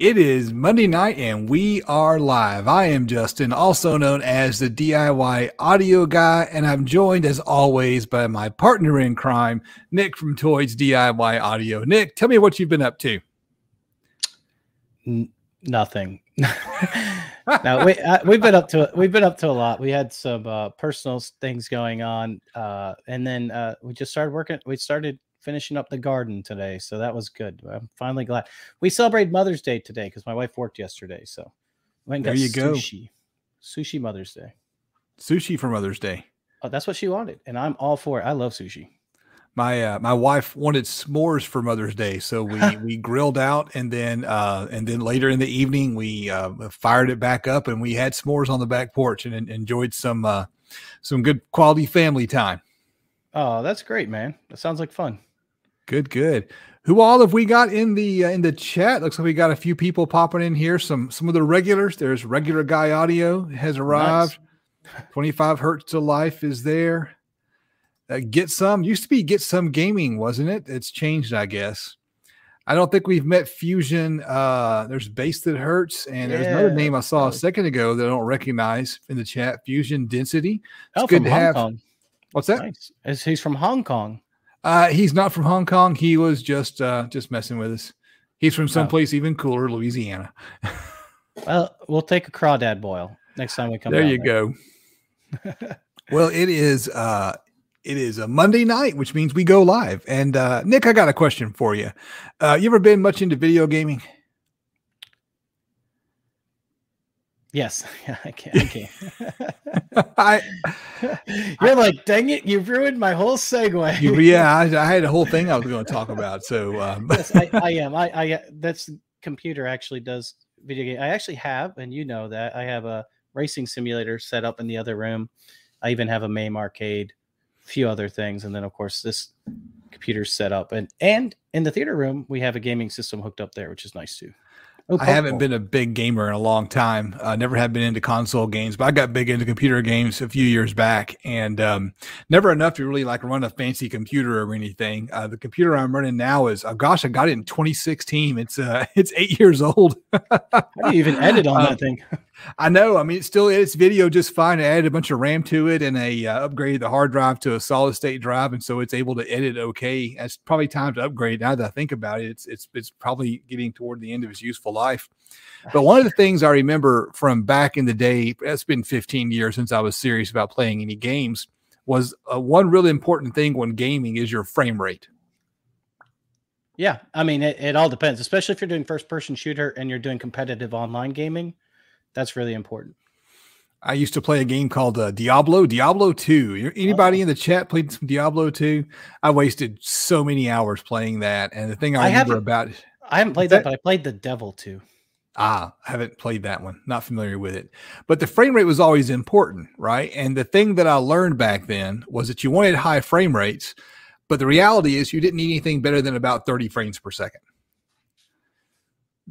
It is Monday night and we are live. I am Justin, also known as the DIY audio guy, and I'm joined as always by my partner in crime, Nick from Toys DIY Audio. Nick, tell me what you've been up to. N- nothing. no, we uh, we've been up to we've been up to a lot. We had some uh, personal things going on, uh, and then uh, we just started working. We started finishing up the garden today, so that was good. I'm finally glad we celebrated Mother's Day today because my wife worked yesterday. So went there you sushi. go, sushi Mother's Day, sushi for Mother's Day. Oh, that's what she wanted, and I'm all for it. I love sushi. My uh, my wife wanted s'mores for Mother's Day, so we we grilled out, and then uh, and then later in the evening we uh, fired it back up, and we had s'mores on the back porch and, and enjoyed some uh, some good quality family time. Oh, that's great, man! That sounds like fun. Good, good. Who all have we got in the uh, in the chat? Looks like we got a few people popping in here. Some some of the regulars. There's regular guy audio has arrived. Nice. 25 hertz to life is there. Uh, get some used to be get some gaming, wasn't it? It's changed, I guess. I don't think we've met Fusion. Uh, there's base that hurts, and yeah. there's another name I saw a second ago that I don't recognize in the chat. Fusion Density. It's oh, good to Hong have. Kong. What's that? Nice. He's from Hong Kong. Uh, he's not from Hong Kong. He was just uh, just messing with us. He's from someplace oh. even cooler, Louisiana. well, we'll take a crawdad boil next time we come. There you there. go. well, it is uh, it is a Monday night, which means we go live. And uh, Nick, I got a question for you. Uh, you ever been much into video gaming? Yes, yeah, I can. I can. I, You're I, like, dang it! You ruined my whole segue. yeah, I, I, had a whole thing I was going to talk about. So um. yes, I, I, am. I, I that's computer actually does video game. I actually have, and you know that I have a racing simulator set up in the other room. I even have a MAME arcade, a few other things, and then of course this computer's set up, and and in the theater room we have a gaming system hooked up there, which is nice too. Oh, I haven't been a big gamer in a long time. I uh, never have been into console games, but I got big into computer games a few years back, and um, never enough to really like run a fancy computer or anything. Uh, the computer I'm running now is, oh gosh, I got it in 2016. It's uh, it's eight years old. How do you even edit on that thing? I know. I mean, it's still it's video just fine. I added a bunch of RAM to it and a uh, upgraded the hard drive to a solid state drive, and so it's able to edit okay. It's probably time to upgrade. Now that I think about it, it's it's it's probably getting toward the end of its useful life. But one of the things I remember from back in the day, it's been 15 years since I was serious about playing any games, was uh, one really important thing when gaming is your frame rate. Yeah, I mean, it, it all depends, especially if you're doing first person shooter and you're doing competitive online gaming that's really important. I used to play a game called uh, Diablo, Diablo 2. Anybody oh. in the chat played some Diablo 2? I wasted so many hours playing that. And the thing I, I remember about I haven't played that, that, but I played the Devil 2. Ah, I haven't played that one. Not familiar with it. But the frame rate was always important, right? And the thing that I learned back then was that you wanted high frame rates, but the reality is you didn't need anything better than about 30 frames per second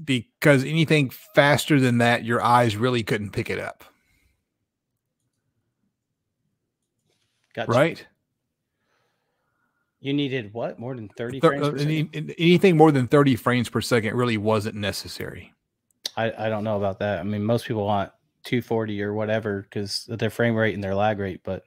because anything faster than that, your eyes really couldn't pick it up. Gotcha. Right? You needed what? More than 30 uh, frames per any, Anything more than 30 frames per second really wasn't necessary. I, I don't know about that. I mean, most people want 240 or whatever because of their frame rate and their lag rate, but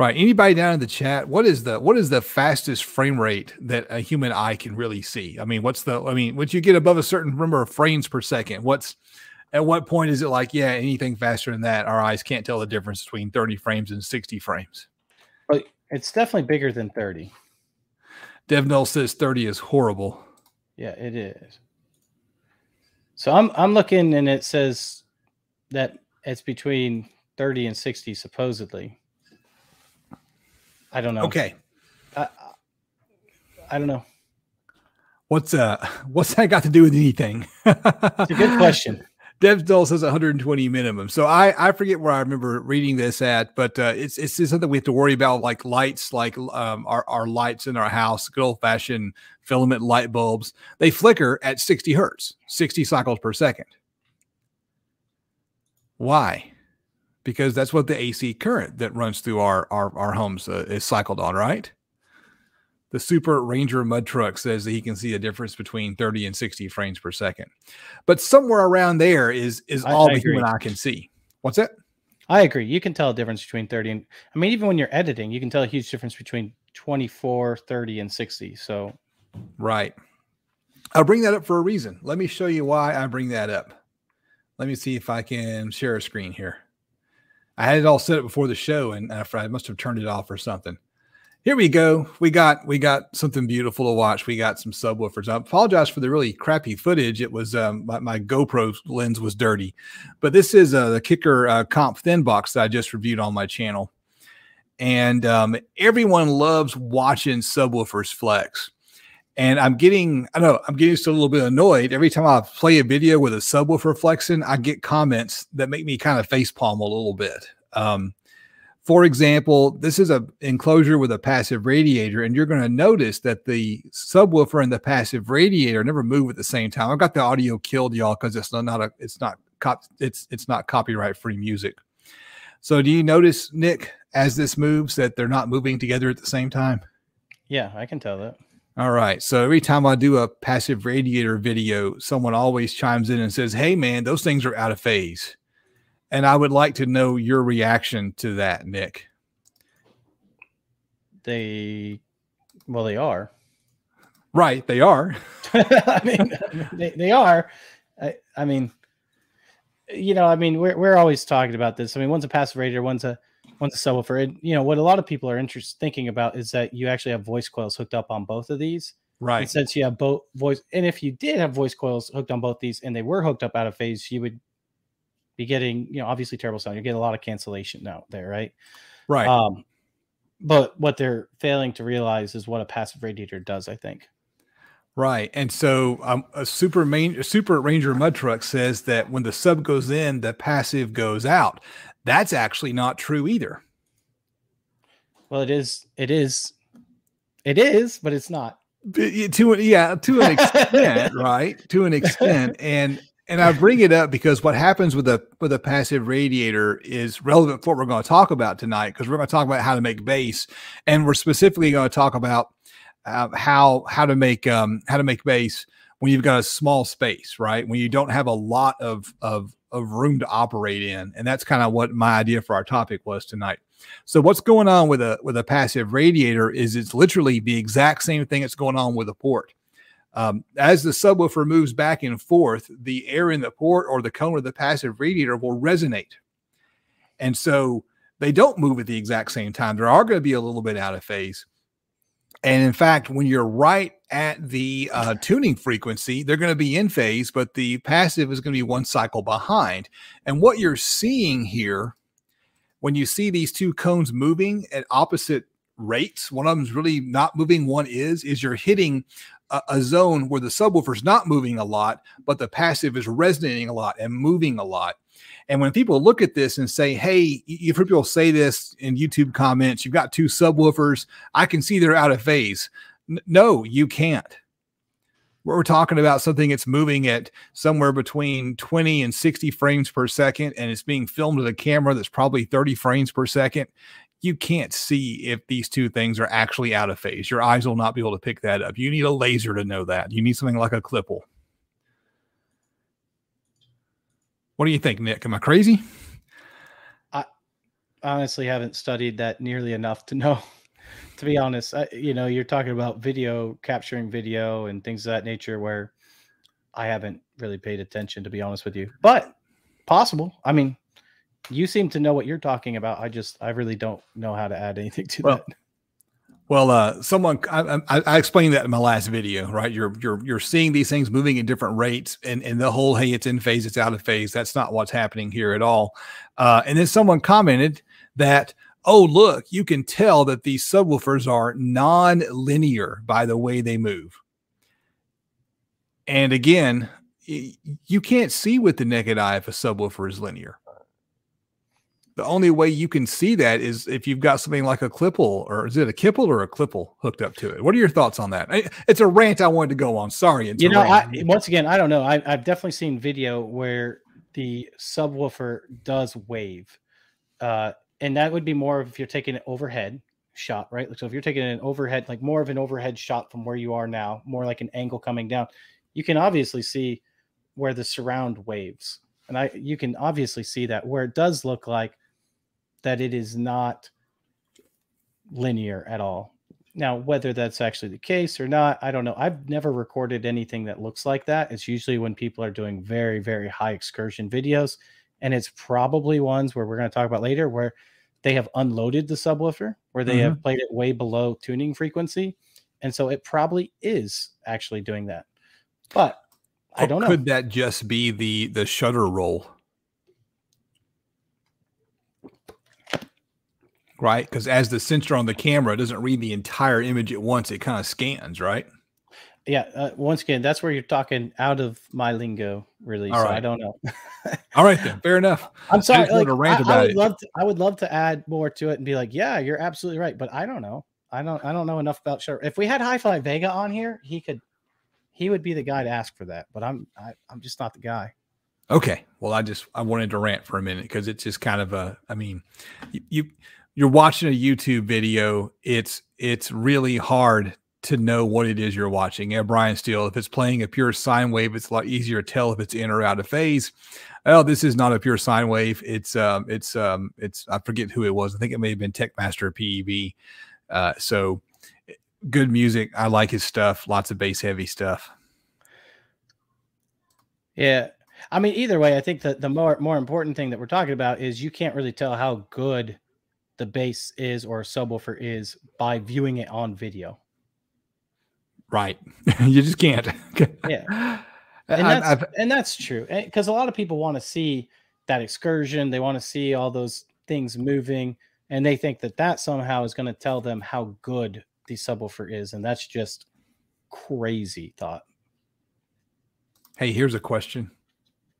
Right. Anybody down in the chat, what is the what is the fastest frame rate that a human eye can really see? I mean, what's the I mean, once you get above a certain number of frames per second, what's at what point is it like, yeah, anything faster than that, our eyes can't tell the difference between 30 frames and 60 frames? But it's definitely bigger than 30. Dev says 30 is horrible. Yeah, it is. So I'm I'm looking and it says that it's between 30 and 60 supposedly. I don't know. Okay. I, I don't know. What's uh what's that got to do with anything? it's a good question. Dev's Dull says 120 minimum. So I I forget where I remember reading this at, but uh, it's it's something we have to worry about, like lights, like um, our our lights in our house, good old fashioned filament light bulbs. They flicker at 60 hertz, 60 cycles per second. Why? Because that's what the AC current that runs through our our, our homes uh, is cycled on, right? the Super Ranger Mud Truck says that he can see a difference between 30 and 60 frames per second. But somewhere around there is is all I, I the agree. human eye can see. What's that? I agree. You can tell a difference between 30 and I mean, even when you're editing, you can tell a huge difference between 24, 30, and 60. So, right. I'll bring that up for a reason. Let me show you why I bring that up. Let me see if I can share a screen here. I had it all set up before the show, and I must have turned it off or something here we go. We got we got something beautiful to watch. We got some subwoofers. I apologize for the really crappy footage. It was um, my, my, GoPro lens was dirty, but this is uh, the Kicker uh, Comp Thin box that I just reviewed on my channel, and um, everyone loves watching subwoofers flex. And I'm getting, I know I'm getting still a little bit annoyed every time I play a video with a subwoofer flexing. I get comments that make me kind of facepalm a little bit. Um, for example, this is a enclosure with a passive radiator, and you're going to notice that the subwoofer and the passive radiator never move at the same time. I've got the audio killed, y'all, because it's not a it's not cop it's it's not copyright free music. So do you notice, Nick, as this moves, that they're not moving together at the same time? Yeah, I can tell that. All right. So every time I do a passive radiator video, someone always chimes in and says, Hey man, those things are out of phase. And I would like to know your reaction to that, Nick. They, well, they are. Right. They are. I mean, they, they are. I, I mean, you know, I mean, we're, we're always talking about this. I mean, one's a passive radiator, one's a, one's a subwoofer. And, you know, what a lot of people are interested thinking about is that you actually have voice coils hooked up on both of these. Right. And since you have both voice, and if you did have voice coils hooked on both these and they were hooked up out of phase, you would be getting, you know, obviously terrible sound. You're getting a lot of cancellation out there, right? Right. Um, but what they're failing to realize is what a passive radiator does, I think. Right. And so um, a super main a super ranger mud truck says that when the sub goes in, the passive goes out. That's actually not true either. Well, it is, it is, it is, but it's not. To yeah, to an extent, right? To an extent. And and I bring it up because what happens with a with a passive radiator is relevant for what we're going to talk about tonight because we're going to talk about how to make bass, and we're specifically going to talk about uh, how how to make um, how to make bass when you've got a small space, right? When you don't have a lot of of of room to operate in, and that's kind of what my idea for our topic was tonight. So what's going on with a with a passive radiator is it's literally the exact same thing that's going on with a port. Um, as the subwoofer moves back and forth, the air in the port or the cone of the passive radiator will resonate. And so they don't move at the exact same time. They are going to be a little bit out of phase. And in fact, when you're right at the uh, tuning frequency, they're going to be in phase, but the passive is going to be one cycle behind. And what you're seeing here, when you see these two cones moving at opposite rates, one of them is really not moving, one is, is you're hitting a, a zone where the subwoofer is not moving a lot, but the passive is resonating a lot and moving a lot. And when people look at this and say, hey, you've heard people say this in YouTube comments, you've got two subwoofers, I can see they're out of phase. N- no, you can't. We're talking about something that's moving at somewhere between 20 and 60 frames per second, and it's being filmed with a camera that's probably 30 frames per second you can't see if these two things are actually out of phase. Your eyes will not be able to pick that up. You need a laser to know that. You need something like a Klippel. What do you think, Nick? Am I crazy? I honestly haven't studied that nearly enough to know. To be honest, I, you know, you're talking about video, capturing video, and things of that nature, where I haven't really paid attention, to be honest with you. But possible. I mean, you seem to know what you're talking about. I just, I really don't know how to add anything to well, that. Well, uh, someone I, I, I, explained that in my last video, right? You're you're you're seeing these things moving at different rates, and and the whole hey, it's in phase, it's out of phase. That's not what's happening here at all. Uh, and then someone commented that, oh look, you can tell that these subwoofers are non-linear by the way they move. And again, you can't see with the naked eye if a subwoofer is linear the only way you can see that is if you've got something like a Klippel or is it a Kipple or a Klippel hooked up to it? What are your thoughts on that? It's a rant I wanted to go on. Sorry. You know, I, once again, I don't know. I, have definitely seen video where the subwoofer does wave. Uh, and that would be more of if you're taking an overhead shot, right? So if you're taking an overhead, like more of an overhead shot from where you are now, more like an angle coming down, you can obviously see where the surround waves. And I you can obviously see that where it does look like that it is not linear at all. Now, whether that's actually the case or not, I don't know. I've never recorded anything that looks like that. It's usually when people are doing very, very high excursion videos. And it's probably ones where we're going to talk about later where they have unloaded the subwoofer, where they mm-hmm. have played it way below tuning frequency. And so it probably is actually doing that. But I don't know. Could that just be the the shutter roll? right? Because as the sensor on the camera doesn't read the entire image at once, it kind of scans, right? Yeah. Uh, once again, that's where you're talking out of my lingo, really. All so right. I don't know. All right, then. Fair enough. I'm sorry. I, like, I, I would it. love to. I would love to add more to it and be like, yeah, you're absolutely right, but I don't know. I don't. I don't know enough about sure. If we had Hi-Fi Vega on here, he could. He would be the guy to ask for that, but I'm. I, I'm just not the guy. Okay. Well, I just I wanted to rant for a minute because it's just kind of a. I mean, you, you you're watching a YouTube video, it's it's really hard to know what it is you're watching. And Brian Steele, if it's playing a pure sine wave, it's a lot easier to tell if it's in or out of phase. Oh, this is not a pure sine wave. It's um, it's um, it's I forget who it was. I think it may have been Techmaster PEV. Uh, so good music. I like his stuff. Lots of bass heavy stuff. Yeah. I mean, either way, I think that the more more important thing that we're talking about is you can't really tell how good the bass is or subwoofer is by viewing it on video. Right. you just can't. yeah. And that's, I've, and that's true. Eh, because a lot of people want to see that excursion. They want to see all those things moving. And they think that that somehow is going to tell them how good the subwoofer is. And that's just crazy thought. Hey, here's a question.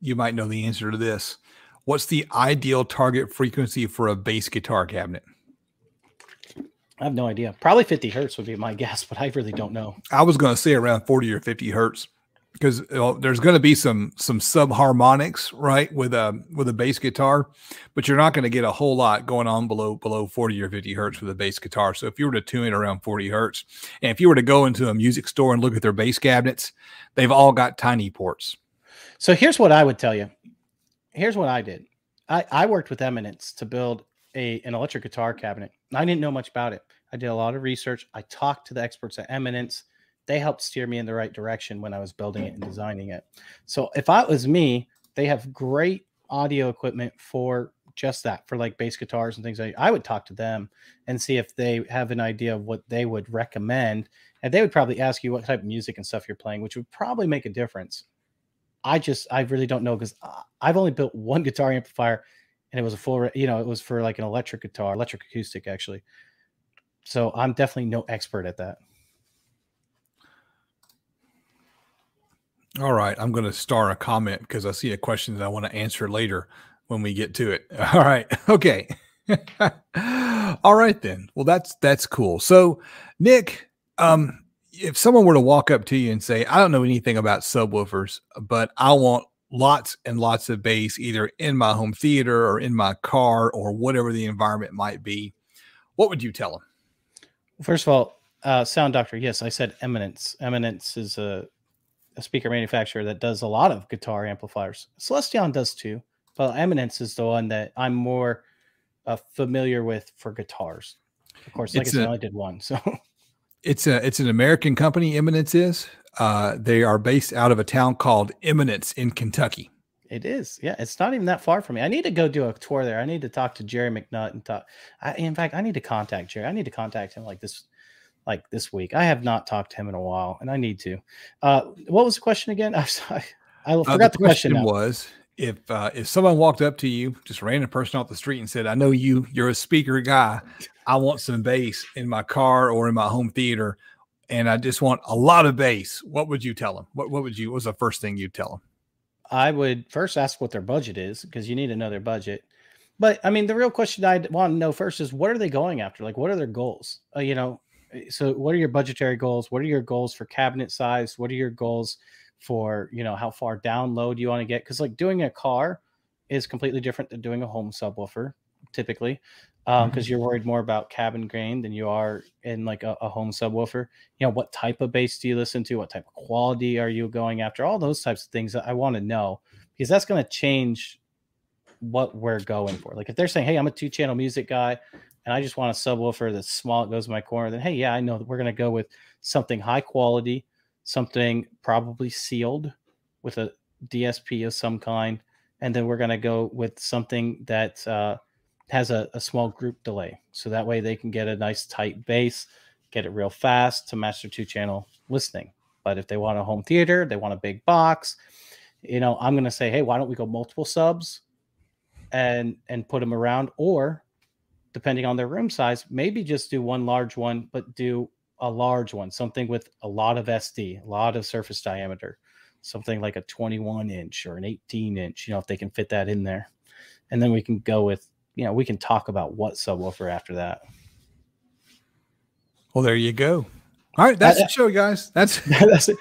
You might know the answer to this. What's the ideal target frequency for a bass guitar cabinet? I have no idea. Probably 50 hertz would be my guess, but I really don't know. I was going to say around 40 or 50 hertz because there's going to be some some subharmonics, right, with a with a bass guitar, but you're not going to get a whole lot going on below below 40 or 50 hertz with a bass guitar. So if you were to tune it around 40 hertz, and if you were to go into a music store and look at their bass cabinets, they've all got tiny ports. So here's what I would tell you here's what I did. I, I worked with Eminence to build a an electric guitar cabinet. I didn't know much about it. I did a lot of research. I talked to the experts at Eminence. They helped steer me in the right direction when I was building it and mm-hmm. designing it. So if I was me, they have great audio equipment for just that, for like bass guitars and things like I would talk to them and see if they have an idea of what they would recommend. And they would probably ask you what type of music and stuff you're playing, which would probably make a difference. I just I really don't know because I've only built one guitar amplifier, and it was a full you know it was for like an electric guitar, electric acoustic actually. So I'm definitely no expert at that. All right, I'm going to star a comment because I see a question that I want to answer later when we get to it. All right, okay. All right then. Well, that's that's cool. So, Nick, um, if someone were to walk up to you and say, I don't know anything about subwoofers, but I want lots and lots of bass either in my home theater or in my car or whatever the environment might be, what would you tell them? First of all, uh, Sound Doctor, yes, I said Eminence. Eminence is a, a speaker manufacturer that does a lot of guitar amplifiers. Celestion does too, but Eminence is the one that I'm more uh, familiar with for guitars. Of course, like it's I said, a, I only did one, so It's a it's an American company. Eminence is. Uh, they are based out of a town called Eminence in Kentucky. It is. Yeah, it's not even that far from me. I need to go do a tour there. I need to talk to Jerry McNutt and talk. I, in fact, I need to contact Jerry. I need to contact him like this, like this week. I have not talked to him in a while, and I need to. Uh, what was the question again? I'm sorry. I forgot uh, the, the, question. question was if uh, if someone walked up to you, just a random person off the street, and said, "I know you, you're a speaker guy. I want some bass in my car or in my home theater, and I just want a lot of bass," what would you tell them? What what would you? What was the first thing you'd tell them? I would first ask what their budget is because you need to know their budget. But I mean, the real question I want to know first is what are they going after? Like, what are their goals? Uh, you know, so what are your budgetary goals? What are your goals for cabinet size? What are your goals? for you know how far down load you want to get because like doing a car is completely different than doing a home subwoofer typically because um, mm-hmm. you're worried more about cabin gain than you are in like a, a, home subwoofer. You know, what type of bass do you listen to? What type of quality are you going after? All those types of things that I want to know because that's going to change what we're going for. Like if they're saying, "Hey, I'm a two channel music guy, and I just want a subwoofer that's small, it goes in my corner," then hey, yeah, I know that we're going to go with something high quality, something probably sealed with a DSP of some kind, and then we're going to go with something that uh, has a, a small group delay, so that way they can get a nice tight bass, get it real fast to match their two channel listening. But if they want a home theater, they want a big box, you know, I'm going to say, hey, why don't we go multiple subs and and put them around, or depending on their room size, maybe just do one large one, but do a large one, something with a lot of SD, a lot of surface diameter, something like a 21 inch or an 18 inch, you know, if they can fit that in there. And then we can go with, you know, we can talk about what subwoofer after that. Well, there you go. All right, that's uh, the show, guys. That's that's it.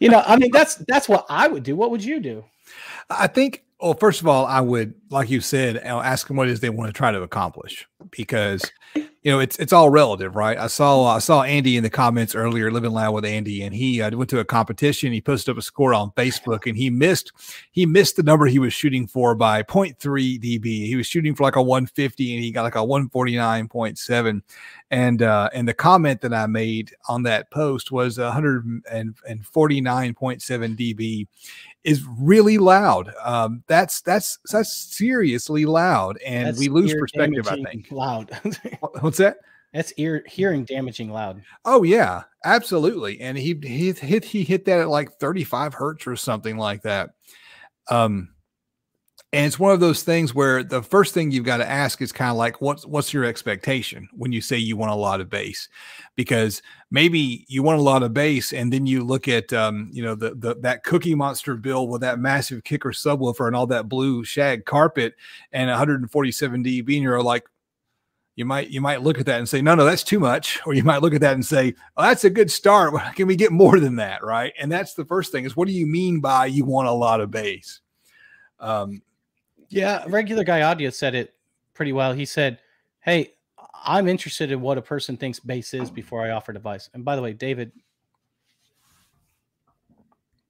You know, I mean, that's that's what I would do. What would you do? I think well, first of all, I would, like you said, ask them what it is they want to try to accomplish because you know it's it's all relative, right? I saw I saw Andy in the comments earlier, living loud with Andy, and he uh, went to a competition. He posted up a score on Facebook, and he missed he missed the number he was shooting for by 0.3 dB. He was shooting for like a 150, and he got like a 149.7. And uh, and the comment that I made on that post was 149.7 dB, is really loud. Um, that's that's that's seriously loud, and that's we lose perspective. I think loud. What's that? That's ear hearing damaging loud. Oh yeah, absolutely. And he he hit he hit that at like 35 hertz or something like that. Um, and it's one of those things where the first thing you've got to ask is kind of like what's what's your expectation when you say you want a lot of bass because maybe you want a lot of bass and then you look at um, you know the, the that cookie monster bill with that massive kicker subwoofer and all that blue shag carpet and 147 dB and you're like you might you might look at that and say no no that's too much. Or you might look at that and say oh, that's a good start. Can we get more than that? Right? And that's the first thing is what do you mean by you want a lot of bass? Um, yeah, regular guy audio said it pretty well. He said, "Hey, I'm interested in what a person thinks bass is before I offer advice. And by the way, David,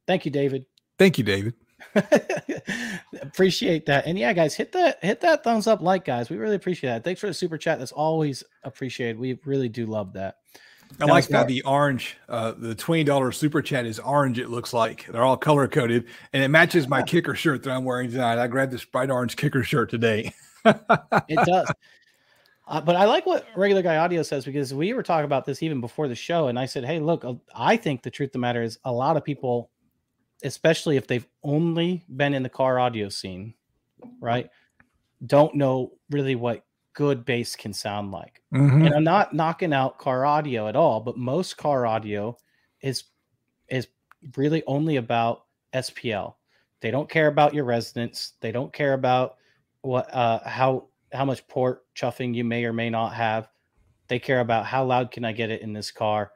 thank you, David. Thank you, David. appreciate that. And yeah, guys, hit that hit that thumbs up, like guys. We really appreciate that. Thanks for the super chat. That's always appreciated. We really do love that. I like how the orange, uh, the twenty dollars super chat is orange. It looks like they're all color coded, and it matches my kicker shirt that I'm wearing tonight. I grabbed this bright orange kicker shirt today. it does, uh, but I like what regular guy audio says because we were talking about this even before the show, and I said, "Hey, look, uh, I think the truth of the matter is a lot of people, especially if they've only been in the car audio scene, right, don't know really what good bass can sound like. Mm-hmm. And I'm not knocking out car audio at all, but most car audio is is really only about SPL. They don't care about your resonance. They don't care about what uh how how much port chuffing you may or may not have. They care about how loud can I get it in this car.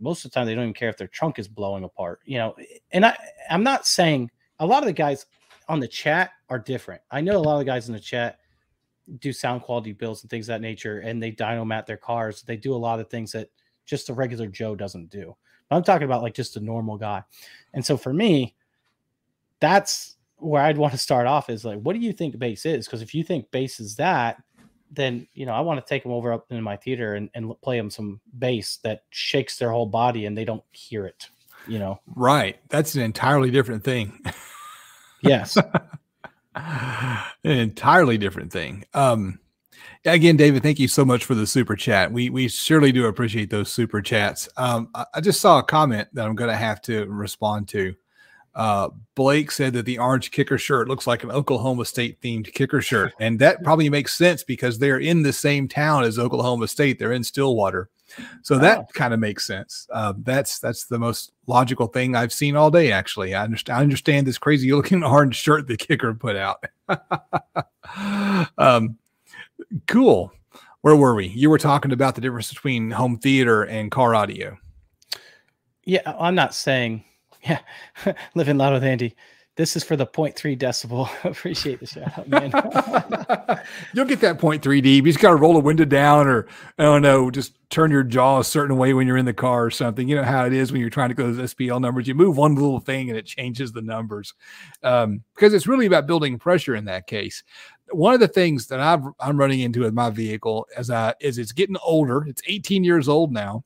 Most of the time they don't even care if their trunk is blowing apart, you know. And I I'm not saying a lot of the guys on the chat are different. I know a lot of the guys in the chat do sound quality builds and things that nature, and they Dynamat their cars. They do a lot of things that just a regular Joe doesn't do. But I'm talking about like just a normal guy. And so for me, that's where I'd want to start off is like, what do you think bass is? Because if you think bass is that, then you know I want to take them over up in my theater and, and play them some bass that shakes their whole body and they don't hear it. You know, right? That's an entirely different thing. yes. an entirely different thing. Um, again, David, thank you so much for the super chat. We we surely do appreciate those super chats. Um, I, I just saw a comment that I'm going to have to respond to. Uh, Blake said that the orange kicker shirt looks like an Oklahoma State themed kicker shirt, and that probably makes sense because they're in the same town as Oklahoma State. They're in Stillwater, so that kind of makes sense. Uh, that's that's the most logical thing I've seen all day. Actually, I understand. I understand this crazy looking orange shirt the kicker put out. um, cool. Where were we? You were talking about the difference between home theater and car audio. Yeah, I'm not saying yeah, living loud with Andy. this is for the 0.3 decibel. Appreciate the shout out, man. You'll get that 0.3 dB. You just got to roll the window down or, I don't know, just turn your jaw a certain way when you're in the car or something. You know how it is when you're trying to go to those SPL numbers. You move one little thing and it changes the numbers um, because it's really about building pressure in that case. One of the things that I've, I'm running into with my vehicle as I, is it's getting older. It's 18 years old now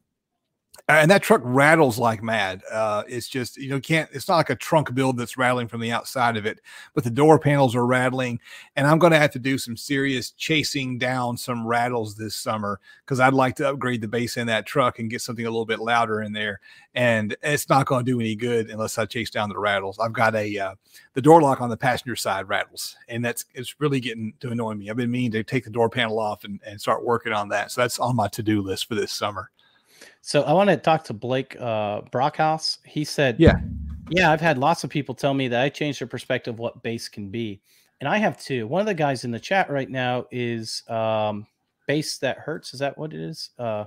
and that truck rattles like mad. Uh, it's just you know can't. It's not like a trunk build that's rattling from the outside of it, but the door panels are rattling, and I'm going to have to do some serious chasing down some rattles this summer because I'd like to upgrade the bass in that truck and get something a little bit louder in there. And it's not going to do any good unless I chase down the rattles. I've got a uh, the door lock on the passenger side rattles, and that's it's really getting to annoy me. I've been meaning to take the door panel off and, and start working on that. So that's on my to do list for this summer. So I want to talk to Blake uh, Brockhouse. He said, "Yeah, yeah, I've had lots of people tell me that I changed their perspective of what bass can be, and I have too. One of the guys in the chat right now is um, bass that hurts. Is that what it is? Uh,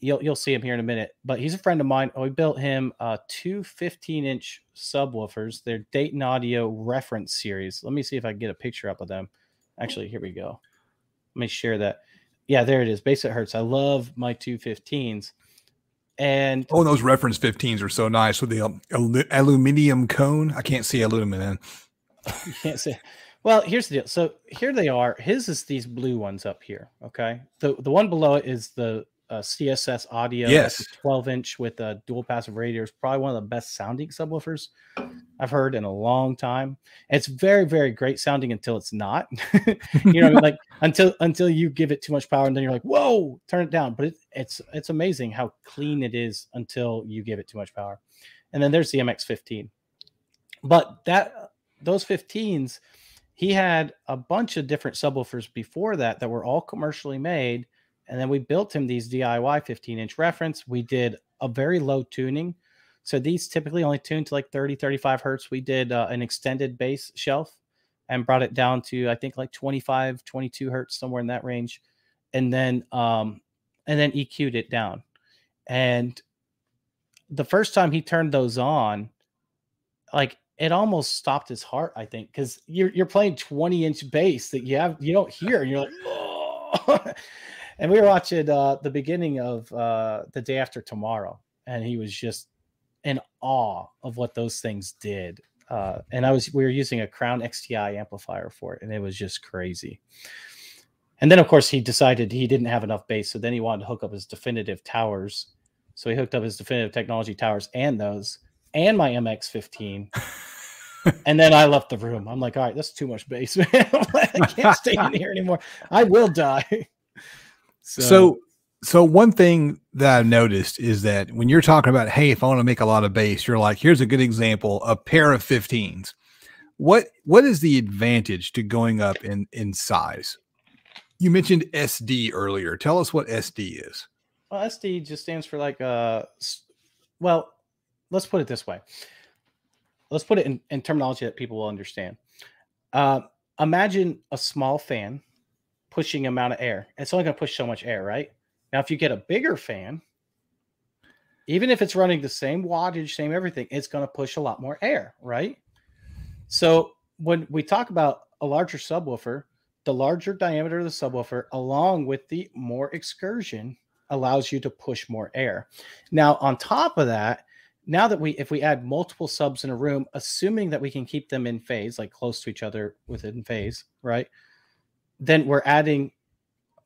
you'll you'll see him here in a minute. But he's a friend of mine. We built him uh, two 15 inch subwoofers. They're Dayton Audio reference series. Let me see if I can get a picture up of them. Actually, here we go. Let me share that yeah, there it is. Base it hurts. I love my 215s. And oh, those reference 15s are so nice with the um, aluminum cone. I can't see aluminum. you can't see. Well, here's the deal. So here they are. His is these blue ones up here. Okay. The the one below it is the uh, CSS audio. Yes. 12 inch with a dual passive radiator. radiators. Probably one of the best sounding subwoofers I've heard in a long time. It's very, very great sounding until it's not. you know, like until until you give it too much power and then you're like, whoa, turn it down. But it, it's it's amazing how clean it is until you give it too much power. And then there's the MX15. But that those 15s, he had a bunch of different subwoofers before that that were all commercially made and then we built him these DIY 15 inch reference. We did a very low tuning. So these typically only tune to like 30, 35 hertz. We did uh, an extended bass shelf and brought it down to, I think, like 25, 22 hertz, somewhere in that range. And then, um, and then EQ'd it down. And the first time he turned those on, like it almost stopped his heart, I think, because you're you're playing 20 inch bass that you have you don't hear, and you're like, and we were watching uh, the beginning of uh, the day after tomorrow, and he was just in awe of what those things did. Uh, and I was we were using a Crown XTI amplifier for it, and it was just crazy. And then, of course, he decided he didn't have enough bass, so then he wanted to hook up his definitive towers. So he hooked up his definitive technology towers and those, and my MX15. and then I left the room. I'm like, all right, that's too much bass, man. I can't stay in here anymore. I will die. So, so, so one thing that I've noticed is that when you're talking about, hey, if I want to make a lot of bass, you're like, here's a good example: a pair of 15s. What what is the advantage to going up in in size? You mentioned SD earlier. Tell us what SD is. Well, SD just stands for like uh well, let's put it this way. Let's put it in, in terminology that people will understand. Uh, imagine a small fan pushing amount of air. It's only going to push so much air, right? Now, if you get a bigger fan, even if it's running the same wattage, same everything, it's going to push a lot more air, right? So when we talk about a larger subwoofer, the larger diameter of the subwoofer, along with the more excursion, allows you to push more air. Now, on top of that, now that we, if we add multiple subs in a room, assuming that we can keep them in phase, like close to each other within phase, right? then we're adding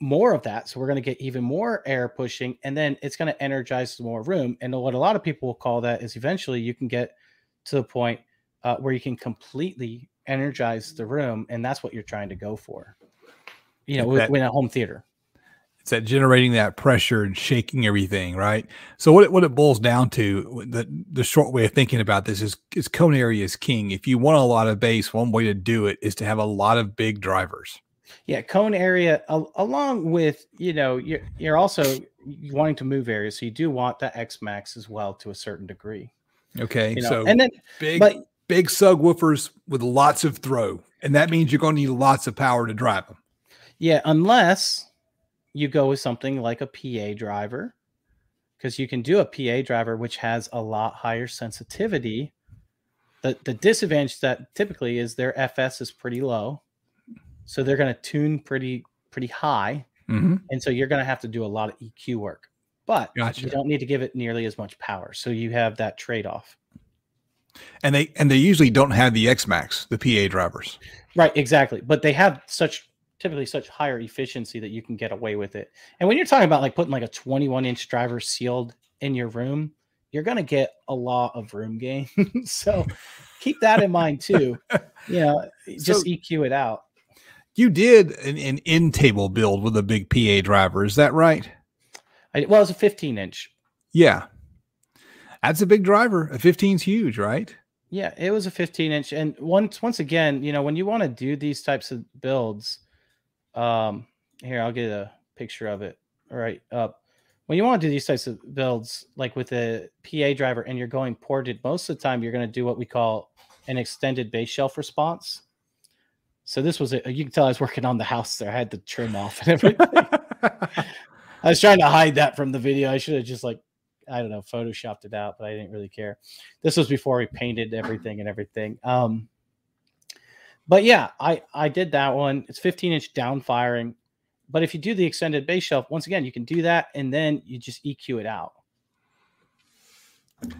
more of that. So we're going to get even more air pushing, and then it's going to energize more room. And what a lot of people will call that is eventually you can get to the point uh, where you can completely energize the room, and that's what you're trying to go for. You know, that, in a home theater. It's that generating that pressure and shaking everything, right? So what it, what it boils down to, the the short way of thinking about this is is cone area is king. If you want a lot of bass, one way to do it is to have a lot of big drivers yeah, cone area along with you know you're you're also wanting to move areas, so you do want the X Max as well to a certain degree. Okay, you know? so and then big but, big subwoofers with lots of throw, and that means you're going to need lots of power to drive them. Yeah, unless you go with something like a PA driver, because you can do a PA driver which has a lot higher sensitivity The the disadvantage that typically is their FS is pretty low, so they're going to tune pretty pretty high, Mm-hmm. and so you're going to have to do a lot of EQ work. But Gotcha. you don't need to give it nearly as much power, so you have that trade off. And they and they usually don't have the X Max, the PA drivers. Right, exactly. But they have such typically such higher efficiency that you can get away with it. And when you're talking about like putting like a 21 inch driver sealed in your room, you're gonna get a lot of room gain. so keep that in mind too. You know, just So- EQ it out. You did an, an in table build with a big PA driver, is that right? I, well, it's a 15 inch. Yeah. That's a big driver. A 15's huge, right? Yeah, it was a 15 inch. And once once again, you know, when you want to do these types of builds, um, here I'll get a picture of it right up. When you want to do these types of builds, like with a PA driver, and you're going ported, most of the time you're going to do what we call an extended bass shelf response. So this was a, you can tell I was working on the house there. I had to trim off and everything. I was trying to hide that from the video. I should have just like I don't know, photoshopped it out, but I didn't really care. This was before we painted everything and everything. Um, but yeah, I I did that one. It's 15 inch down firing, but if you do the extended bass shelf, once again, you can do that and then you just EQ it out.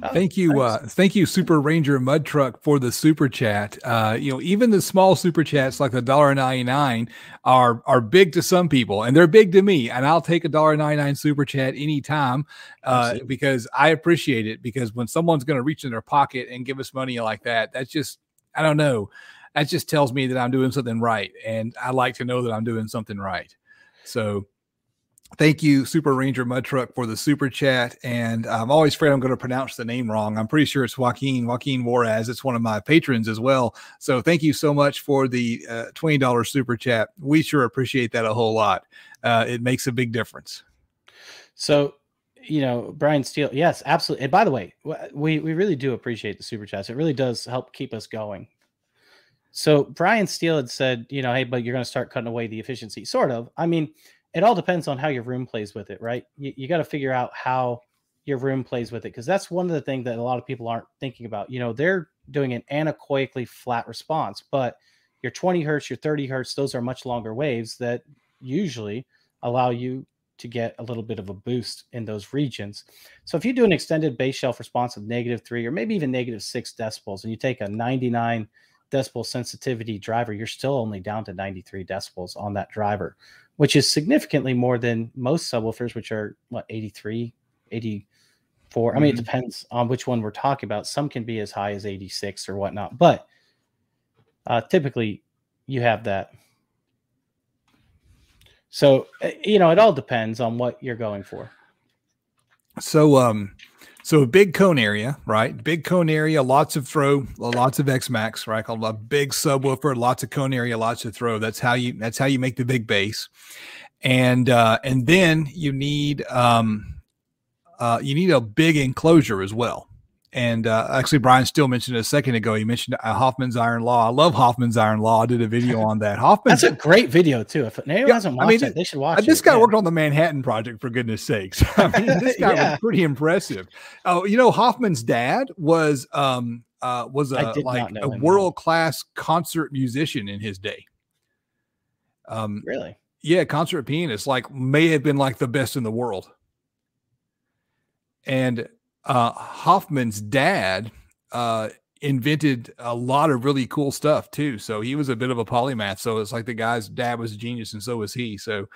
Oh, Thank you, uh, thank you, Super Ranger Mud Truck, for the super chat. Uh, you know, even the small super chats like the dollar ninety nine are are big to some people, and they're big to me. And I'll take a dollar ninety nine super chat anytime uh, because I appreciate it. Because when someone's going to reach in their pocket and give us money like that, that's just I don't know. That just tells me that I'm doing something right, and I like to know that I'm doing something right. So Thank you, Super Ranger Mud Truck, for the super chat. And I'm always afraid I'm going to pronounce the name wrong. I'm pretty sure it's Joaquin, Joaquin Juarez. It's one of my patrons as well. So thank you so much for the uh, $20 super chat. We sure appreciate that a whole lot. Uh, it makes a big difference. So, you know, Brian Steele, yes, absolutely. And by the way, we we really do appreciate the super chats. It really does help keep us going. So Brian Steele had said, you know, hey, but you're going to start cutting away the efficiency. Sort of. I mean, it all depends on how your room plays with it, right? You, you got to figure out how your room plays with it because that's one of the things that a lot of people aren't thinking about. You know, they're doing an anechoically flat response, but your 20 hertz, your 30 hertz, those are much longer waves that usually allow you to get a little bit of a boost in those regions. So if you do an extended bass shelf response of negative three or maybe even negative six decibels, and you take a 99 decibel sensitivity driver, you're still only down to 93 decibels on that driver, which is significantly more than most subwoofers, which are what 83, 84. I mean, it Mhm. depends on which one we're talking about. Some can be as high as 86 or whatnot, but uh, typically you have that. So, uh, you know, it all depends on what you're going for. So, um, so a big cone area, right? Big cone area, lots of throw, lots of X Max, right? Called a big subwoofer, lots of cone area, lots of throw. That's how you. That's how you make the big bass, and uh, and then you need um, uh, you need a big enclosure as well. And uh, actually, Brian Steele mentioned it a second ago. He mentioned uh, Hofmann's Iron Law. I love Hofmann's Iron Law. I did a video on that. Hofmann. That's a great video too. If anyone Yeah, hasn't I mean, it, they should watch Uh, this it. guy Yeah. worked on the Manhattan Project for goodness sakes. I mean, this guy Yeah. was pretty impressive. Oh, you know, Hofmann's dad was um uh was a like a world class concert musician in his day. Um, Really? yeah, concert pianist, like may have been like the best in the world. And uh Hofmann's dad uh invented a lot of really cool stuff too. So he was a bit of a polymath. So it's like the guy's dad was a genius and so was he. So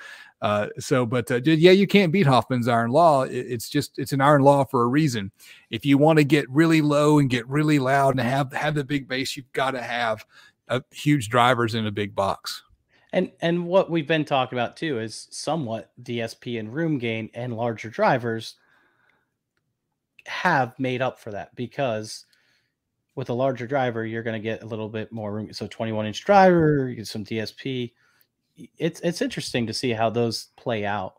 uh so but uh, yeah, you can't beat Hofmann's iron law. It's just it's an iron law for a reason. If you want to get really low and get really loud and have have the big bass, you've got to have uh, huge drivers in a big box. And and what we've been talking about too is somewhat DSP and room gain and larger drivers have made up for that because with a larger driver you're going to get a little bit more room. So 21 inch driver, you get some DSP. It's it's interesting to see how those play out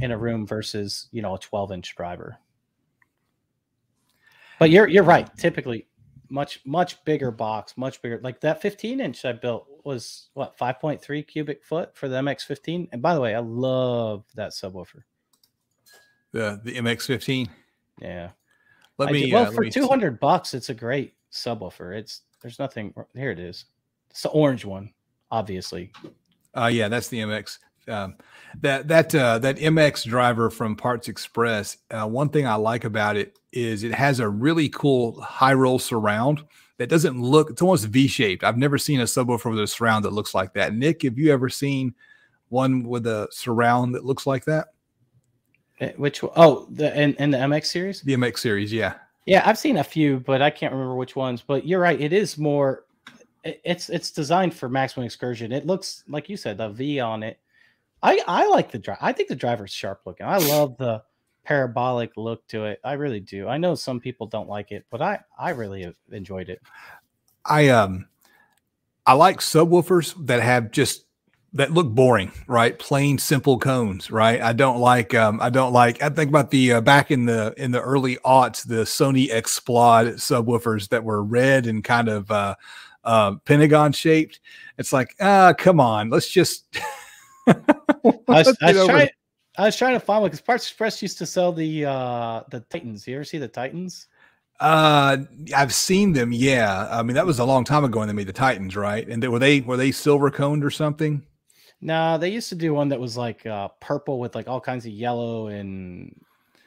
in a room versus you know a 12 inch driver. But you're you're right. Typically, much much bigger box, much bigger. Like that 15 inch I built was what 5.3 cubic foot for the MX15. And by the way, I love that subwoofer. The the MX15. Yeah, Let I me do- well uh, for see. 200 bucks, it's a great subwoofer. It's there's nothing. Here it is. It's the orange one, obviously. Uh, yeah, that's the MX. Um, that that uh, that MX driver from Parts Express. Uh, one thing I like about it is it has a really cool high roll surround that doesn't look. It's almost V shaped. I've never seen a subwoofer with a surround that looks like that. Nick, have you ever seen one with a surround that looks like that? Eh, which oh the in, in the MX series? The MX series, yeah. Yeah, I've seen a few, but I can't remember which ones. But you're right; it is more. It's it's designed for maximum excursion. It looks like you said the V on it. I I like the drive. I think the driver's sharp looking. I love the parabolic look to it. I really do. I know some people don't like it, but I I really enjoyed it. I um I like subwoofers that have just that look boring, right? Plain simple cones, right? I don't like um I don't like I think about the uh, back in the in the early aughts the Sony Xplod subwoofers that were red and kind of uh uh pentagon shaped. It's like, ah, come on, let's just I was, I was trying I was trying to find one because Parts Express used to sell the uh the Titans. You ever see the Titans? Uh, I've seen them. Yeah, I mean that was a long time ago when they made the Titans, right? And they, were they were they silver coned or something? No, they used to do one that was like uh, purple with like all kinds of yellow and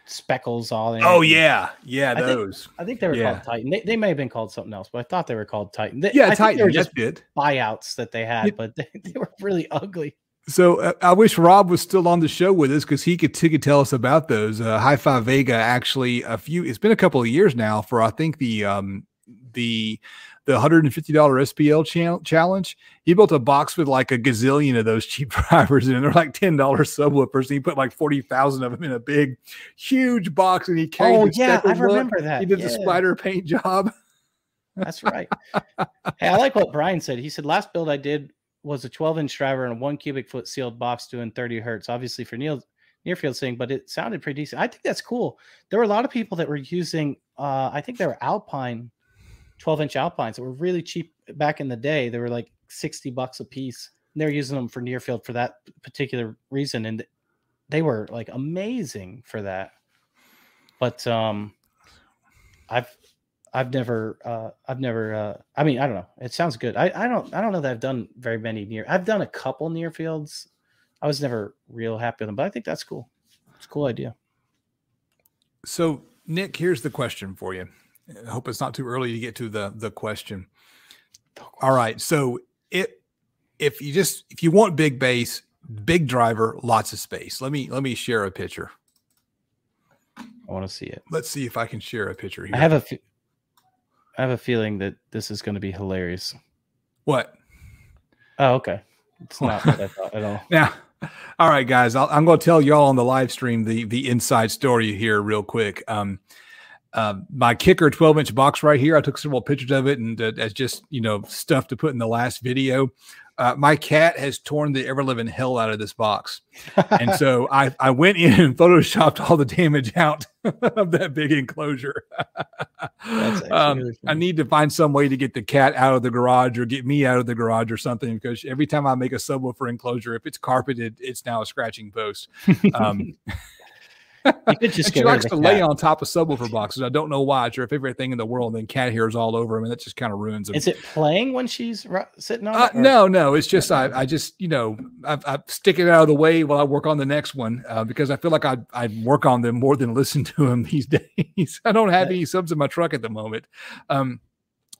speckles all in. Oh yeah, yeah, I those. Think, I think they were yeah. called Titan. They, they may have been called something else, but I thought they were called Titan. They, yeah, I Titan. They were just good buyouts that they had, but they, they were really ugly. So uh, I wish Rob was still on the show with us because he could, he could tell us about those. Uh, High Five Vega actually a few. It's been a couple of years now for I think the um the the $150 SPL challenge. He built a box with like a gazillion of those cheap drivers and they're like $10 subwoofers. And he put like 40,000 of them in a big, huge box and he carried Oh, yeah, I remember that. He did yeah. the spider paint job. That's right. hey, I like what Brian said. He said, last build I did was a 12 inch driver and a one cubic foot sealed box doing 30 hertz, obviously for Neil Nearfield thing, but it sounded pretty decent. I think that's cool. There were a lot of people that were using, uh, I think they were Alpine 12 inch Alpines that were really cheap back in the day. They were like 60 bucks a piece. They're using them for near field for that particular reason. And they were like amazing for that. But um I've I've never uh I've never uh I mean I don't know. It sounds good. I, I don't I don't know that I've done very many near I've done a couple near fields. I was never real happy with them, but I think that's cool. It's a cool idea. So Nick, here's the question for you. I hope it's not too early to get to the the question. All right, so it if you just if you want big bass, big driver, lots of space. Let me let me share a picture. I want to see it. Let's see if I can share a picture here. I have a I have a feeling that this is going to be hilarious. What? Oh, okay. It's not what I thought at all. Now, all right, guys. i am going to tell y'all on the live stream the the inside story here, real quick. Um, uh, my kicker 12 inch box right here. I took several pictures of it and uh, as just, you know, stuff to put in the last video. Uh, my cat has torn the ever living hell out of this box. and so I, I went in and photoshopped all the damage out of that big enclosure. um, really I need to find some way to get the cat out of the garage or get me out of the garage or something because every time I make a subwoofer enclosure, if it's carpeted, it's now a scratching post. Um, you could just she likes to lay on top of subwoofer boxes. I don't know why. It's her favorite thing in the world. And cat hairs all over them, and that just kind of ruins them. Is it playing when she's sitting on? Uh, no, no. It's just I, I just you know I, I, stick it out of the way while I work on the next one uh, because I feel like I I work on them more than listen to them these days. I don't have any subs in my truck at the moment. Um,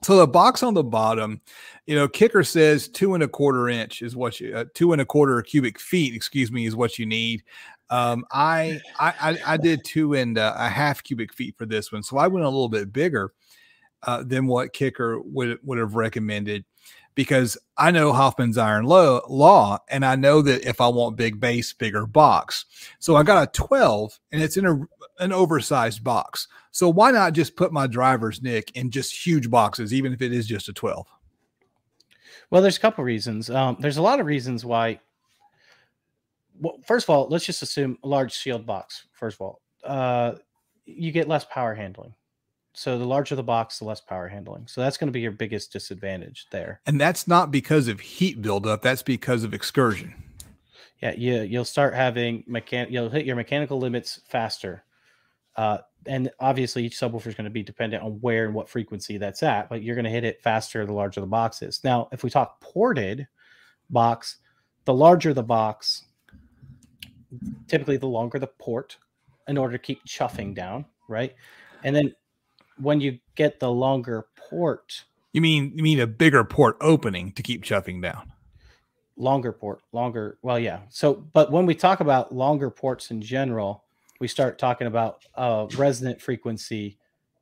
so the box on the bottom, you know, kicker says two and a quarter inch is what you uh, two and a quarter cubic feet, excuse me, is what you need. Um, I, I I did two and uh, a half cubic feet for this one, so I went a little bit bigger uh, than what Kicker would would have recommended because I know Hofmann's iron law, law, and I know that if I want big bass, bigger box, so I got a 12, and it's in a an oversized box. So why not just put my drivers, Nick, in just huge boxes, even if it is just a 12? Well, there's a couple reasons. Um, there's a lot of reasons why well, first of all, let's just assume a large sealed box. First of all, uh, you get less power handling. So the larger the box, the less power handling. So that's going to be your biggest disadvantage there. And that's not because of heat buildup. That's because of excursion. Yeah, you you'll start having mechan- you'll hit your mechanical limits faster. Uh, and obviously each subwoofer is going to be dependent on where and what frequency that's at, but you're going to hit it faster the larger the box is. Now, if we talk ported box, the larger the box, typically the longer the port in order to keep chuffing down, right? And then when you get the longer port, you mean you mean a bigger port opening to keep chuffing down. Longer port, longer. Well, yeah. So, but when we talk about longer ports in general, we start talking about uh, resonant frequency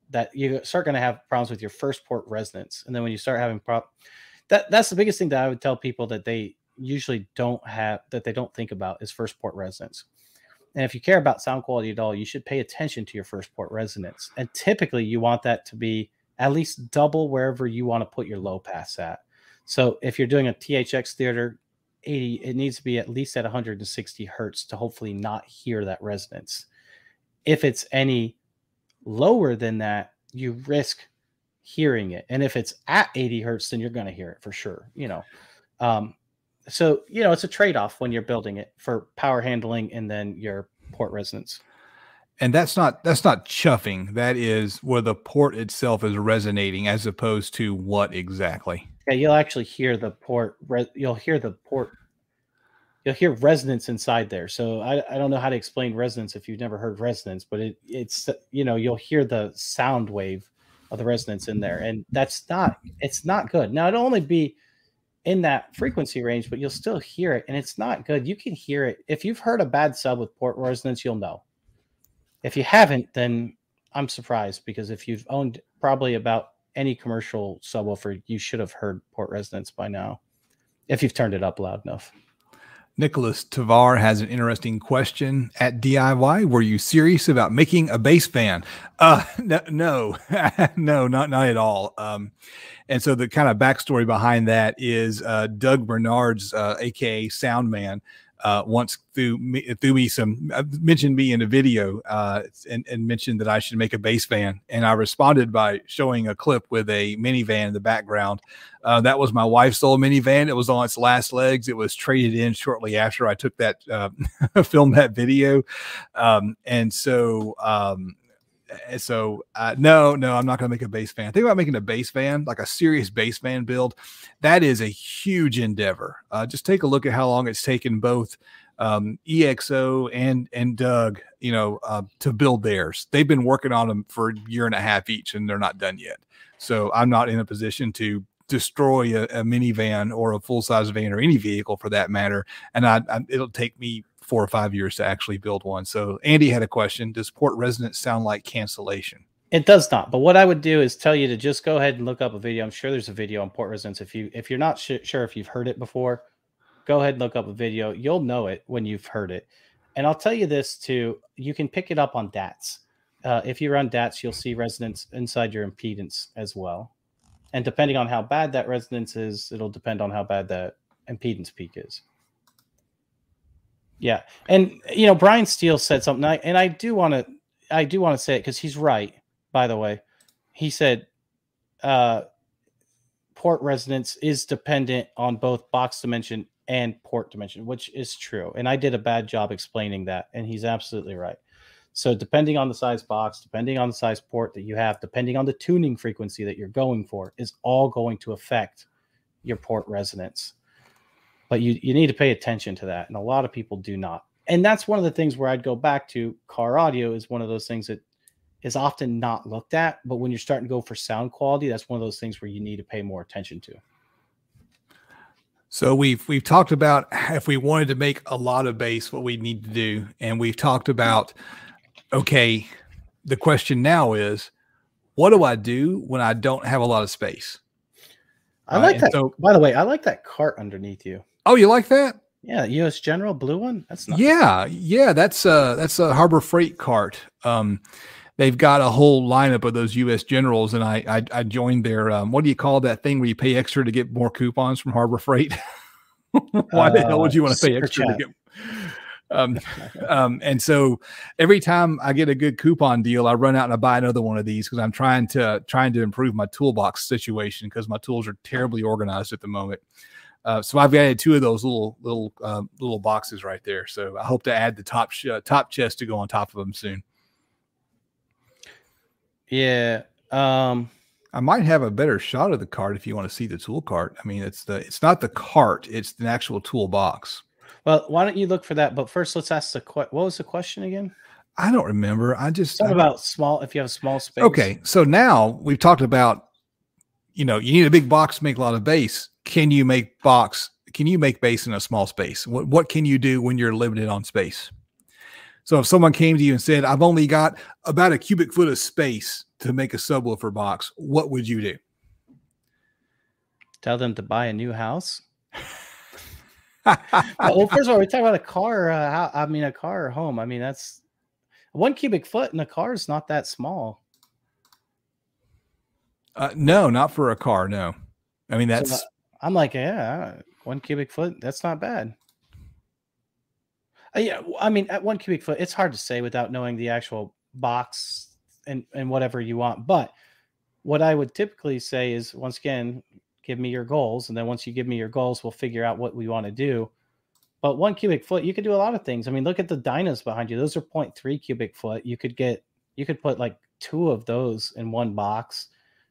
that you start going to have problems with your first port resonance, and then when you start having prop, that that's the biggest thing that I would tell people that they usually don't have that they don't think about is first port resonance. And if you care about sound quality at all, you should pay attention to your first port resonance. And typically, you want that to be at least double wherever you want to put your low pass at. So if you're doing a THX theater 80, it needs to be at least at 160 hertz to hopefully not hear that resonance. If it's any lower than that, you risk hearing it. And if it's at 80 hertz, then you're going to hear it for sure. You know, um, so you know it's a trade-off when you're building it for power handling and then your port resonance. And that's not that's not chuffing. That is where the port itself is resonating as opposed to what exactly? Yeah you'll actually hear the port you'll hear the port you'll hear resonance inside there. So I, I don't know how to explain resonance if you've never heard resonance but it it's you know you'll hear the sound wave of the resonance in there. And that's not it's not good. Now it'll only be in that frequency range, but you'll still hear it, and it's not good. You can hear it. If you've heard a bad sub with port resonance, you'll know. If you haven't, then I'm surprised because if you've owned probably about any commercial subwoofer, you should have heard port resonance by now, if you've turned it up loud enough. Nicholas Tavar has an interesting question at DIY. Were you serious about making a bass van? Uh, no, no, no, not not at all. Um, and so the kind of backstory behind that is uh, Doug Bernard's, uh, aka Soundman, uh, once threw me, threw me some uh, mentioned me in a video uh, and, and, mentioned that I should make a bass van, and I responded by showing a clip with a minivan in the background. Uh, that was my wife's old minivan. It was on its last legs. It was traded in shortly after I took that uh, filmed that video, um, and so um, so uh, no, no, I'm not going to make a bass van. Think about making a bass van, like a serious bass van build. That is a huge endeavor. Uh, just take a look at how long it's taken both um, EXO and and Doug, you know, uh, to build theirs. They've been working on them for a year and a half each, and they're not done yet. So I'm not in a position to destroy a, a minivan or a full size van or any vehicle for that matter. And I, I, it'll take me four or five years to actually build one. So Andy had a question: Does port resonance sound like cancellation? It does not. But what I would do is tell you to just go ahead and look up a video. I'm sure there's a video on port resonance. If you if you're not sh- sure if you've heard it before, go ahead and look up a video. You'll know it when you've heard it. And I'll tell you this too: you can pick it up on DATs. Uh, if you run DATs, you'll see resonance inside your impedance as well. And depending on how bad that resonance is, it'll depend on how bad that impedance peak is. Yeah, and you know Brian Steele said something, and I do want to, I do want to say it because he's right. By the way, he said, uh, port resonance is dependent on both box dimension and port dimension, which is true. And I did a bad job explaining that, and he's absolutely right. So depending on the size box, depending on the size port that you have, depending on the tuning frequency that you're going for, is all going to affect your port resonance but you you need to pay attention to that. And a lot of people do not. And that's one of the things where i'd go back to car audio is one of those things that is often not looked at but when you're starting to go for sound quality that's one of those things where you need to pay more attention to. So we've we've talked about if we wanted to make a lot of bass what we need to do. And we've talked about okay the question now is what do i do when i don't have a lot of space i like that so, by the way i like that cart underneath you Oh, you like that? Yeah, U.S. General blue one. That's nice. Yeah, yeah. That's uh that's a Harbor Freight cart. Um, they've got a whole lineup of those U.S. Generals, and I I, I joined their um, what do you call that thing where you pay extra to get more coupons from Harbor Freight? Why the hell would you want to pay extra chat. to get? Um, um, and so every time I get a good coupon deal, I run out and I buy another one of these because I'm trying to trying to improve my toolbox situation because my tools are terribly organized at the moment. Uh, so I've added two of those little little uh, little boxes right there. So I hope to add the top sh- uh, top chest to go on top of them soon. Yeah. Um, I might have a better shot of the cart if you want to see the tool cart. I mean, it's the it's not the cart; it's the actual toolbox. Well, why don't you look for that? But first, let's ask the what was the question again? I don't remember. I just talk about small. If you have a small space. Okay, so now we've talked about, you know, you need a big box to make a lot of bass. Can you make box? Can you make bass in a small space? What what can you do when you're limited on space? So if someone came to you and said, "I've only got about a cubic foot of space to make a subwoofer box," what would you do? Tell them to buy a new house. well, first of all, we talk about a car. Uh, I mean, a car or home. I mean, that's one cubic foot in a car is not that small. Uh, no, not for a car. No, I mean that's. So, I'm like, yeah, one cubic foot. That's not bad. Uh, yeah, I mean, at one cubic foot, it's hard to say without knowing the actual box and and whatever you want. But what I would typically say is, once again, give me your goals, and then once you give me your goals, we'll figure out what we want to do. But one cubic foot, you could do a lot of things. I mean, look at the dynos behind you; those are 0.3 cubic foot. You could get, you could put like two of those in one box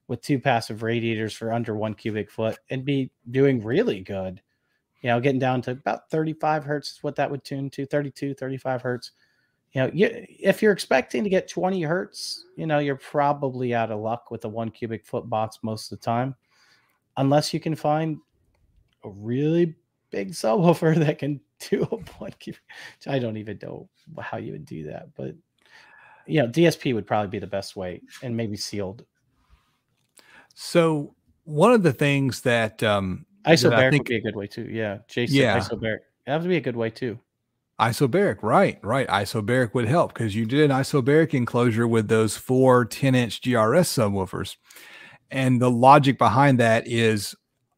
with two passive radiators for under one cubic foot and be doing really good you know, getting down to about 35 hertz is what that would tune to 32, 35 hertz. You know, you, if you're expecting to get 20 hertz, you know, you're probably out of luck with a one cubic foot box most of the time, unless you can find a really big subwoofer that can do a cubic. I don't even know how you would do that, but you know, DSP would probably be the best way and maybe sealed. So, one of the things that um, Isobaric think, would be a good way too. Yeah, Jason. Yeah, isobaric. That would be a good way too. Isobaric, right, right. Isobaric would help because you did an isobaric enclosure with those four 10 inch GRS subwoofers. And the logic behind that is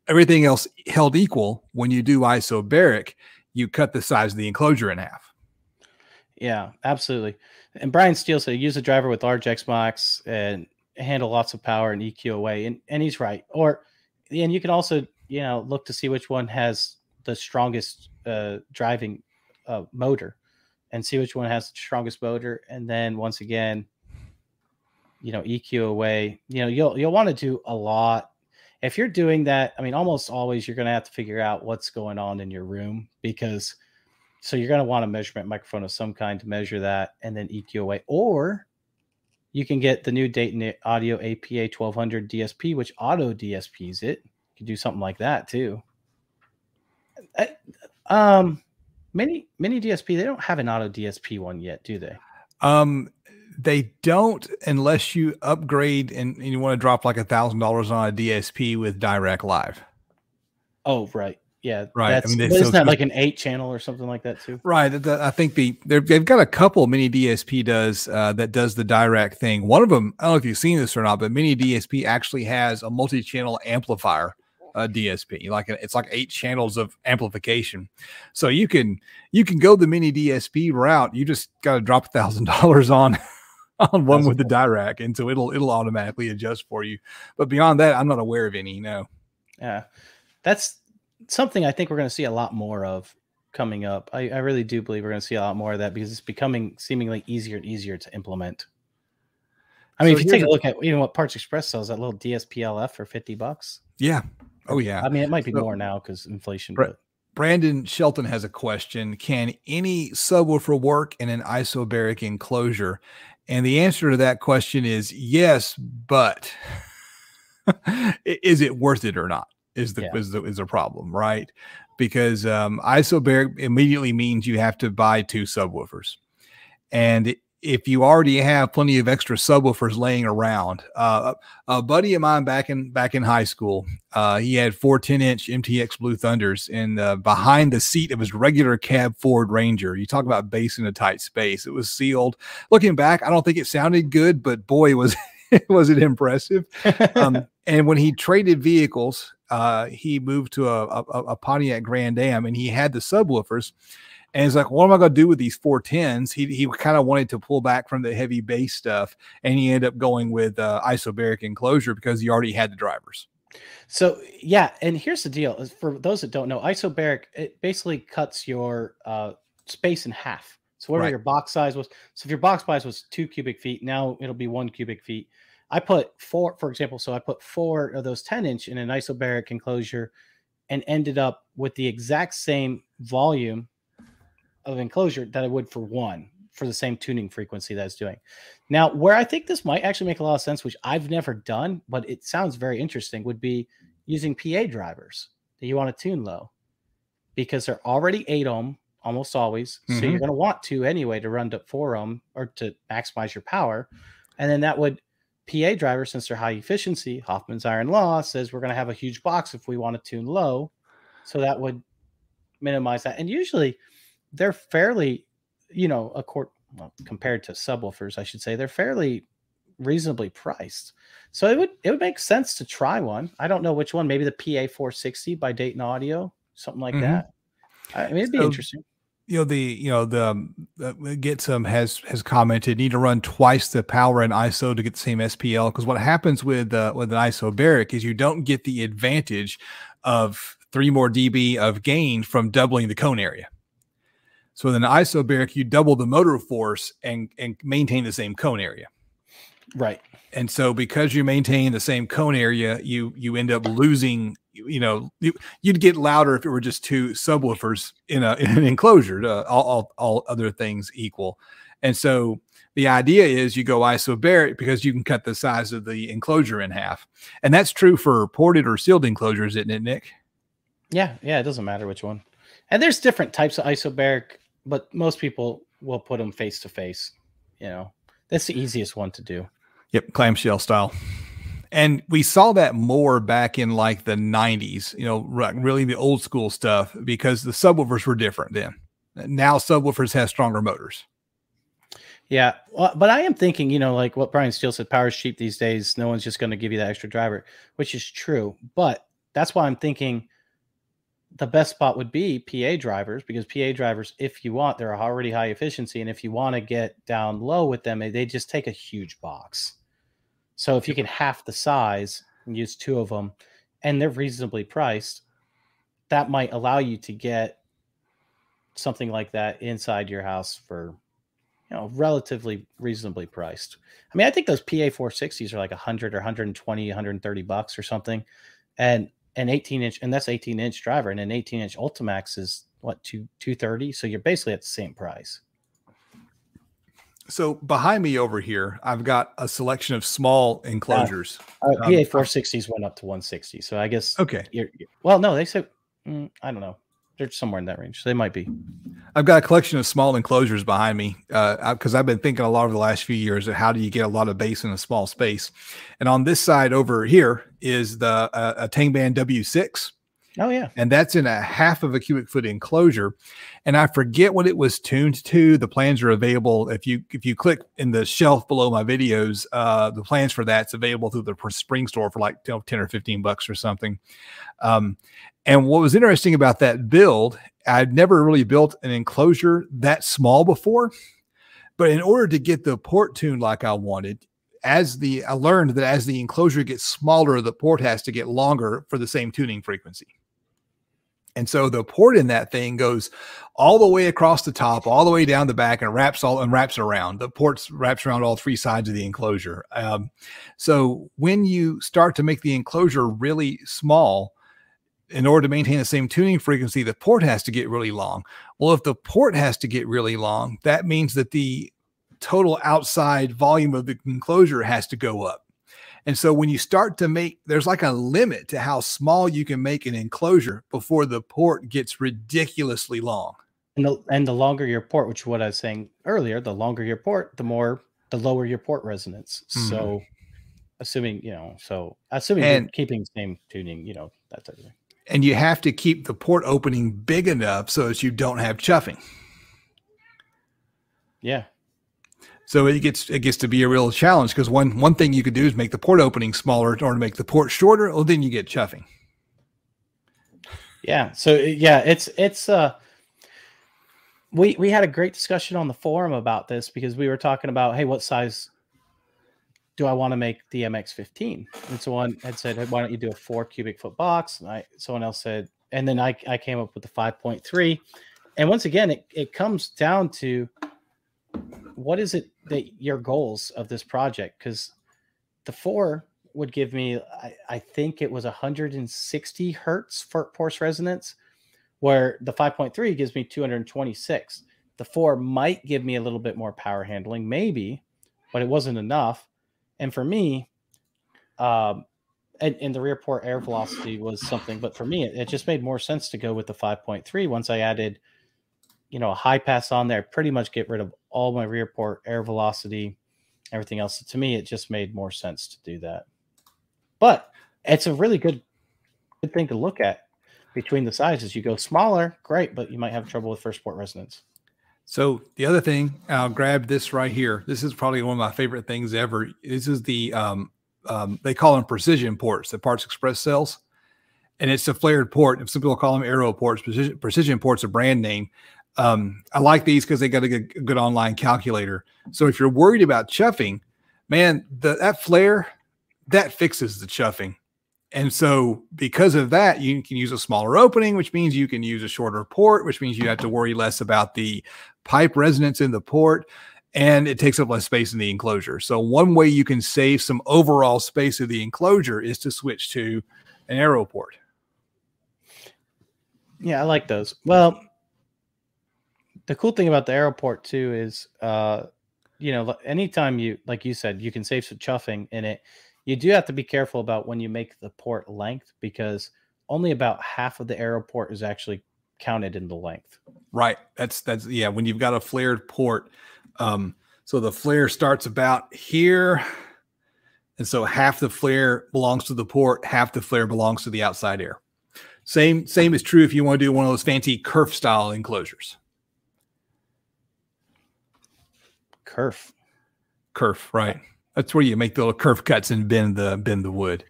everything else held equal. When you do isobaric, you cut the size of the enclosure in half. Yeah, absolutely. And Brian Steele said use a driver with large Xmax and handle lots of power and EQ away. And, and he's right. Or, and you can also you know look to see which one has the strongest uh, driving uh, motor and see which one has the strongest motor and then once again you know eq away you know you'll you'll want to do a lot if you're doing that i mean almost always you're going to have to figure out what's going on in your room because so you're going to want a measurement microphone of some kind to measure that and then eq away or you can get the new Dayton Audio APA 1200 DSP, which auto DSPs it You can do something like that too. I, um, many many DSP they don't have an auto DSP one yet, do they? Um, they don't unless you upgrade and, and you want to drop like a thousand dollars on a DSP with Dirac Live. Oh right, yeah, right. That's, I mean, isn't that like an eight channel or something like that too? Right. The, the, I think the they've got a couple mini DSP does uh, that does the Dirac thing. One of them, I don't know if you've seen this or not, but mini DSP actually has a multi-channel amplifier a DSP. Like it's like eight channels of amplification. So you can you can go the mini DSP route. You just got to drop a thousand dollars on on one That's with cool. the Dirac, and so it'll it'll automatically adjust for you. But beyond that, I'm not aware of any. No. Yeah, that's something I think we're going to see a lot more of coming up. I, I really do believe we're going to see a lot more of that because it's becoming seemingly easier and easier to implement. I mean, so if you take a look at even what Parts Express sells, that little DSPLF for 50 bucks. Yeah. Oh yeah. I mean, it might be so, more now because inflation. Brandon Shelton has a question: Can any subwoofer work in an isobaric enclosure? And the answer to that question is yes, but is it worth it or not? Is the yeah. is the is the problem right? Because um, isobaric immediately means you have to buy two subwoofers, and if you already have plenty of extra subwoofers laying around, uh, a buddy of mine back in back in high school, uh, he had four 10 inch MTX Blue Thunders in the, behind the seat of his regular cab Ford Ranger. You talk about bass in a tight space. It was sealed. Looking back, I don't think it sounded good, but boy, was was it impressive. Um, and when he traded vehicles, uh, he moved to a, a, a Pontiac Grand Am, and he had the subwoofers and he's like, what am I going to do with these 410s? He, he kind of wanted to pull back from the heavy bass stuff. And he ended up going with uh, isobaric enclosure because he already had the drivers. So, yeah. And here's the deal for those that don't know, isobaric, it basically cuts your uh, space in half. So, whatever right. your box size was. So, if your box size was two cubic feet, now it'll be one cubic feet. I put four, for example, so I put four of those 10 inch in an isobaric enclosure and ended up with the exact same volume of enclosure that I would for one for the same tuning frequency that it's doing. Now, where I think this might actually make a lot of sense, which I've never done, but it sounds very interesting, would be using PA drivers that you want to tune low because they're already 8 ohm almost always. Mm-hmm. So you're mm-hmm. going to want to anyway to run to 4 ohm or to maximize your power. And then that would PA driver, since they're high efficiency, Hofmann's iron law says we're going to have a huge box if we want to tune low. So that would minimize that. And usually they're fairly, you know, a court well, compared to subwoofers, I should say, they're fairly reasonably priced. So it would it would make sense to try one. I don't know which one. Maybe the PA 460 by Dayton Audio, something like mm-hmm. that. I mean, it'd be so, interesting you know the you know the um, uh, get some has has commented need to run twice the power and ISO to get the same SPL because what happens with uh, with an isobaric is you don't get the advantage of three more dB of gain from doubling the cone area. So with an isobaric, you double the motor force and and maintain the same cone area. Right. And so because you maintain the same cone area, you you end up losing you know you, would get louder if it were just two subwoofers in a in an enclosure uh, all, all, all other things equal and so the idea is you go isobaric because you can cut the size of the enclosure in half and that's true for ported or sealed enclosures isn't it nick yeah yeah it doesn't matter which one and there's different types of isobaric but most people will put them face to face you know that's the easiest one to do yep clamshell style and we saw that more back in like the 90s, you know, really the old school stuff because the subwoofers were different then. Now subwoofers have stronger motors. Yeah, well, but I am thinking, you know, like what Brian Steele said, power is cheap these days. No one's just going to give you that extra driver, which is true. But that's why I'm thinking the best spot would be PA drivers because PA drivers, if you want, they're already high efficiency, and if you want to get down low with them, they just take a huge box. So if you can half the size and use two of them, and they're reasonably priced, that might allow you to get something like that inside your house for you know relatively reasonably priced. I mean, I think those PA 460s are like 100 or 120, 130 bucks or something, and an 18 inch, and that's 18 inch driver, and an 18 inch Ultimax is what two 230. So you're basically at the same price. So behind me over here, I've got a selection of small enclosures. Uh, uh, PA 460s went up to 160. So I guess okay. You're, you're, well, no, they said mm, I don't know. They're somewhere in that range. They might be. I've got a collection of small enclosures behind me because uh, I've been thinking a lot over the last few years of how do you get a lot of bass in a small space. And on this side over here is the uh, a Tangband W6 Oh yeah. And that's in a half of a cubic foot enclosure. And I forget what it was tuned to. The plans are available. If you if you click in the shelf below my videos, uh, the plans for that's available through the spring store for like 10 or 15 bucks or something. Um, and what was interesting about that build, I'd never really built an enclosure that small before. But in order to get the port tuned like I wanted, as the I learned that as the enclosure gets smaller, the port has to get longer for the same tuning frequency. And so the port in that thing goes all the way across the top, all the way down the back, and wraps all and wraps around. The port wraps around all three sides of the enclosure. Um, so when you start to make the enclosure really small, in order to maintain the same tuning frequency, the port has to get really long. Well, if the port has to get really long, that means that the total outside volume of the enclosure has to go up. And so when you start to make, there's like a limit to how small you can make an enclosure before the port gets ridiculously long. And the, and the longer your port, which is what I was saying earlier, the longer your port, the more, the lower your port resonance. Mm-hmm. So assuming, you know, so assuming and, keeping the same tuning, you know, that type of thing. And you have to keep the port opening big enough so that you don't have chuffing. Yeah. So it gets it gets to be a real challenge because one one thing you could do is make the port opening smaller or to make the port shorter. Well, then you get chuffing. Yeah. So yeah, it's it's uh we we had a great discussion on the forum about this because we were talking about hey, what size do I want to make the MX15? And someone had said, hey, why don't you do a four cubic foot box? And I someone else said, and then I I came up with the 5.3. And once again, it, it comes down to what is it that your goals of this project? Because the four would give me, I, I think it was 160 hertz for force resonance, where the 5.3 gives me 226. The four might give me a little bit more power handling, maybe, but it wasn't enough. And for me, um, and, and the rear port air velocity was something, but for me, it, it just made more sense to go with the 5.3 once I added, you know, a high pass on there, pretty much get rid of all my rear port air velocity, everything else. So to me, it just made more sense to do that. But it's a really good good thing to look at between the sizes. You go smaller, great, but you might have trouble with first port resonance. So the other thing, I'll grab this right here. This is probably one of my favorite things ever. This is the um, um, they call them precision ports, the Parts Express sells, and it's a flared port. If some people call them aero ports. Precision, precision ports a brand name. Um, I like these because they got a good, good, online calculator. So if you're worried about chuffing, man, the, that flare that fixes the chuffing. And so, because of that, you can use a smaller opening, which means you can use a shorter port, which means you have to worry less about the pipe resonance in the port and it takes up less space in the enclosure. So, one way you can save some overall space of the enclosure is to switch to an aero port. Yeah, I like those. Well, the cool thing about the aero port too is, uh, you know, anytime you, like you said, you can save some chuffing in it you do have to be careful about when you make the port length because only about half of the aero port is actually counted in the length. Right. That's that's yeah. When you've got a flared port, um, so the flare starts about here, and so half the flare belongs to the port, half the flare belongs to the outside air. Same same is true if you want to do one of those fancy kerf style enclosures. Kerf. Kerf, right. That's where you make the little curve cuts and bend the bend the wood.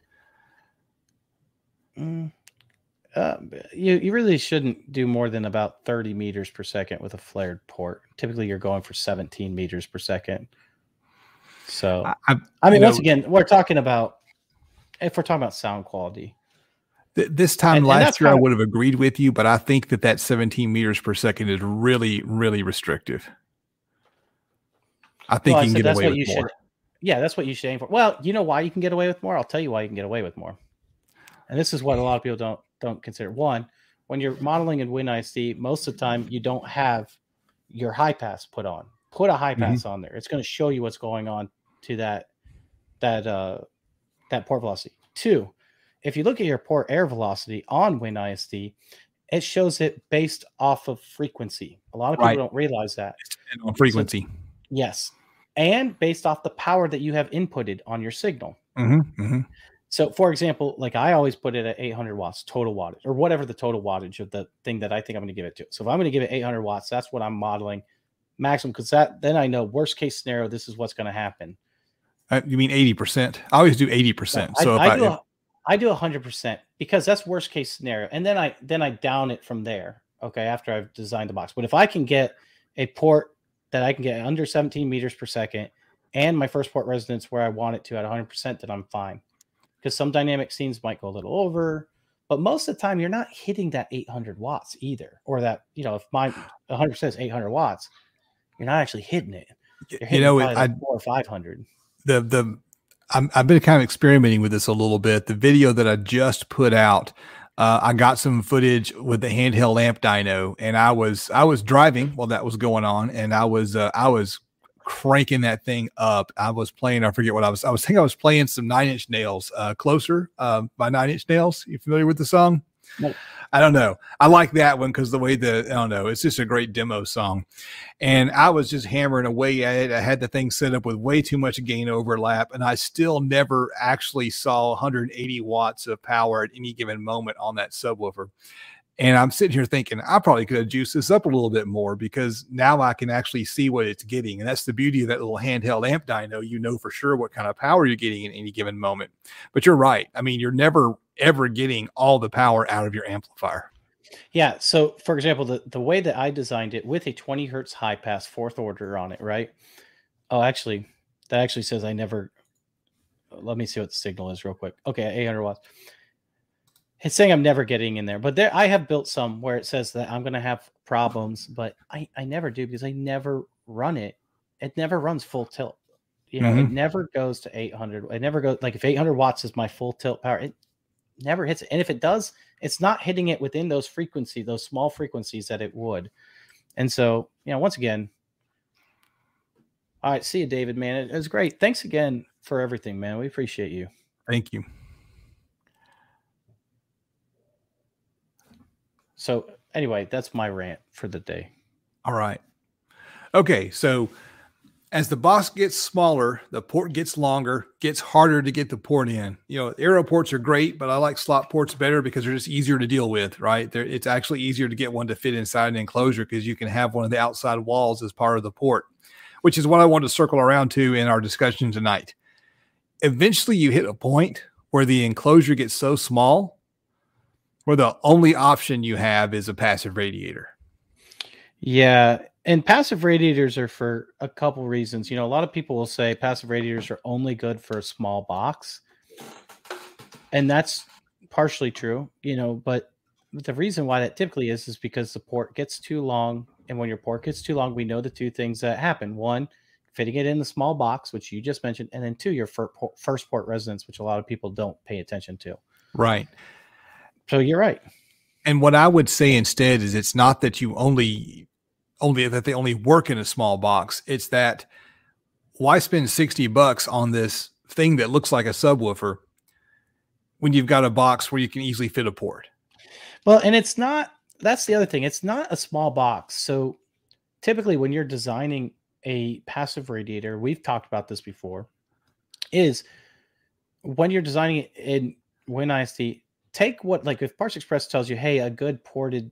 Mm, uh, you you really shouldn't do more than about 30 meters per second with a flared port. Typically, you're going for 17 meters per second. So, I, I mean, once know, again, we're talking about if we're talking about sound quality. Th- this time and, last and year, I would have agreed with you, but I think that that 17 meters per second is really, really restrictive. I think well, you can get away with more. Should, yeah, that's what you should aim for. Well, you know why you can get away with more? I'll tell you why you can get away with more. And this is what a lot of people don't don't consider. One, when you're modeling in WinISD, most of the time you don't have your high pass put on. Put a high pass mm-hmm. on there. It's going to show you what's going on to that that uh that port velocity. Two, if you look at your port air velocity on WinISD, it shows it based off of frequency. A lot of people right. don't realize that. on frequency. So, yes and based off the power that you have inputted on your signal. Mm-hmm, mm-hmm. So, for example, like I always put it at 800 watts total wattage, or whatever the total wattage of the thing that I think I'm going to give it to. So, if I'm going to give it 800 watts, that's what I'm modeling maximum because that then I know worst case scenario, this is what's going to happen. Uh, you mean 80%? I always do 80%. so I, I, do, a, I do 100% because that's worst case scenario, and then I then I down it from there. Okay, after I've designed the box, but if I can get a port that I can get under 17 meters per second and my first port resonance where I want it to at 100%, then I'm fine. Because some dynamic scenes might go a little over, but most of the time you're not hitting that 800 watts either. Or that, you know, if my 100% is 800 watts, you're not actually hitting it. You're hitting you know, like I, four or 500. The, the, i have been kind of experimenting with this a little bit. The video that I just put out uh, I got some footage with the handheld amp dyno, and I was I was driving while that was going on, and I was uh, I was cranking that thing up. I was playing. I forget what I was. I was thinking I was playing some Nine Inch Nails, uh, "Closer" uh, by Nine Inch Nails. You familiar with the song? Nope. I don't know. I like that one because the way the I don't know, it's just a great demo song. And I was just hammering away at it. I had the thing set up with way too much gain overlap, and I still never actually saw 180 watts of power at any given moment on that subwoofer. And I'm sitting here thinking I probably could have juiced this up a little bit more because now I can actually see what it's getting. And that's the beauty of that little handheld amp dyno. You know for sure what kind of power you're getting in any given moment. But you're right. I mean, you're never ever getting all the power out of your amplifier. Yeah. So, for example, the, the way that I designed it with a 20 hertz high pass fourth order on it, right? Oh, actually, that actually says I never. Let me see what the signal is real quick. Okay, 800 watts. It's saying I'm never getting in there, but there I have built some where it says that I'm going to have problems, but I I never do because I never run it. It never runs full tilt. You know, mm-hmm. it never goes to 800. It never goes like if 800 watts is my full tilt power, it never hits it. And if it does, it's not hitting it within those frequencies, those small frequencies that it would. And so, you know, once again, all right, see you, David, man. It, it was great. Thanks again for everything, man. We appreciate you. Thank you. So, anyway, that's my rant for the day. All right. Okay. So, as the box gets smaller, the port gets longer, gets harder to get the port in. You know, aero ports are great, but I like slot ports better because they're just easier to deal with, right? They're, it's actually easier to get one to fit inside an enclosure because you can have one of the outside walls as part of the port, which is what I want to circle around to in our discussion tonight. Eventually, you hit a point where the enclosure gets so small where the only option you have is a passive radiator. Yeah, and passive radiators are for a couple reasons. You know, a lot of people will say passive radiators are only good for a small box. And that's partially true, you know, but the reason why that typically is is because the port gets too long. And when your port gets too long, we know the two things that happen. One, fitting it in the small box, which you just mentioned, and then two, your first port resonance, which a lot of people don't pay attention to. Right. So you're right. And what I would say instead is it's not that you only only that they only work in a small box. It's that why spend 60 bucks on this thing that looks like a subwoofer when you've got a box where you can easily fit a port? Well, and it's not that's the other thing. It's not a small box. So typically when you're designing a passive radiator, we've talked about this before, is when you're designing it in WinISD, take what like if Parts Express tells you, hey, a good ported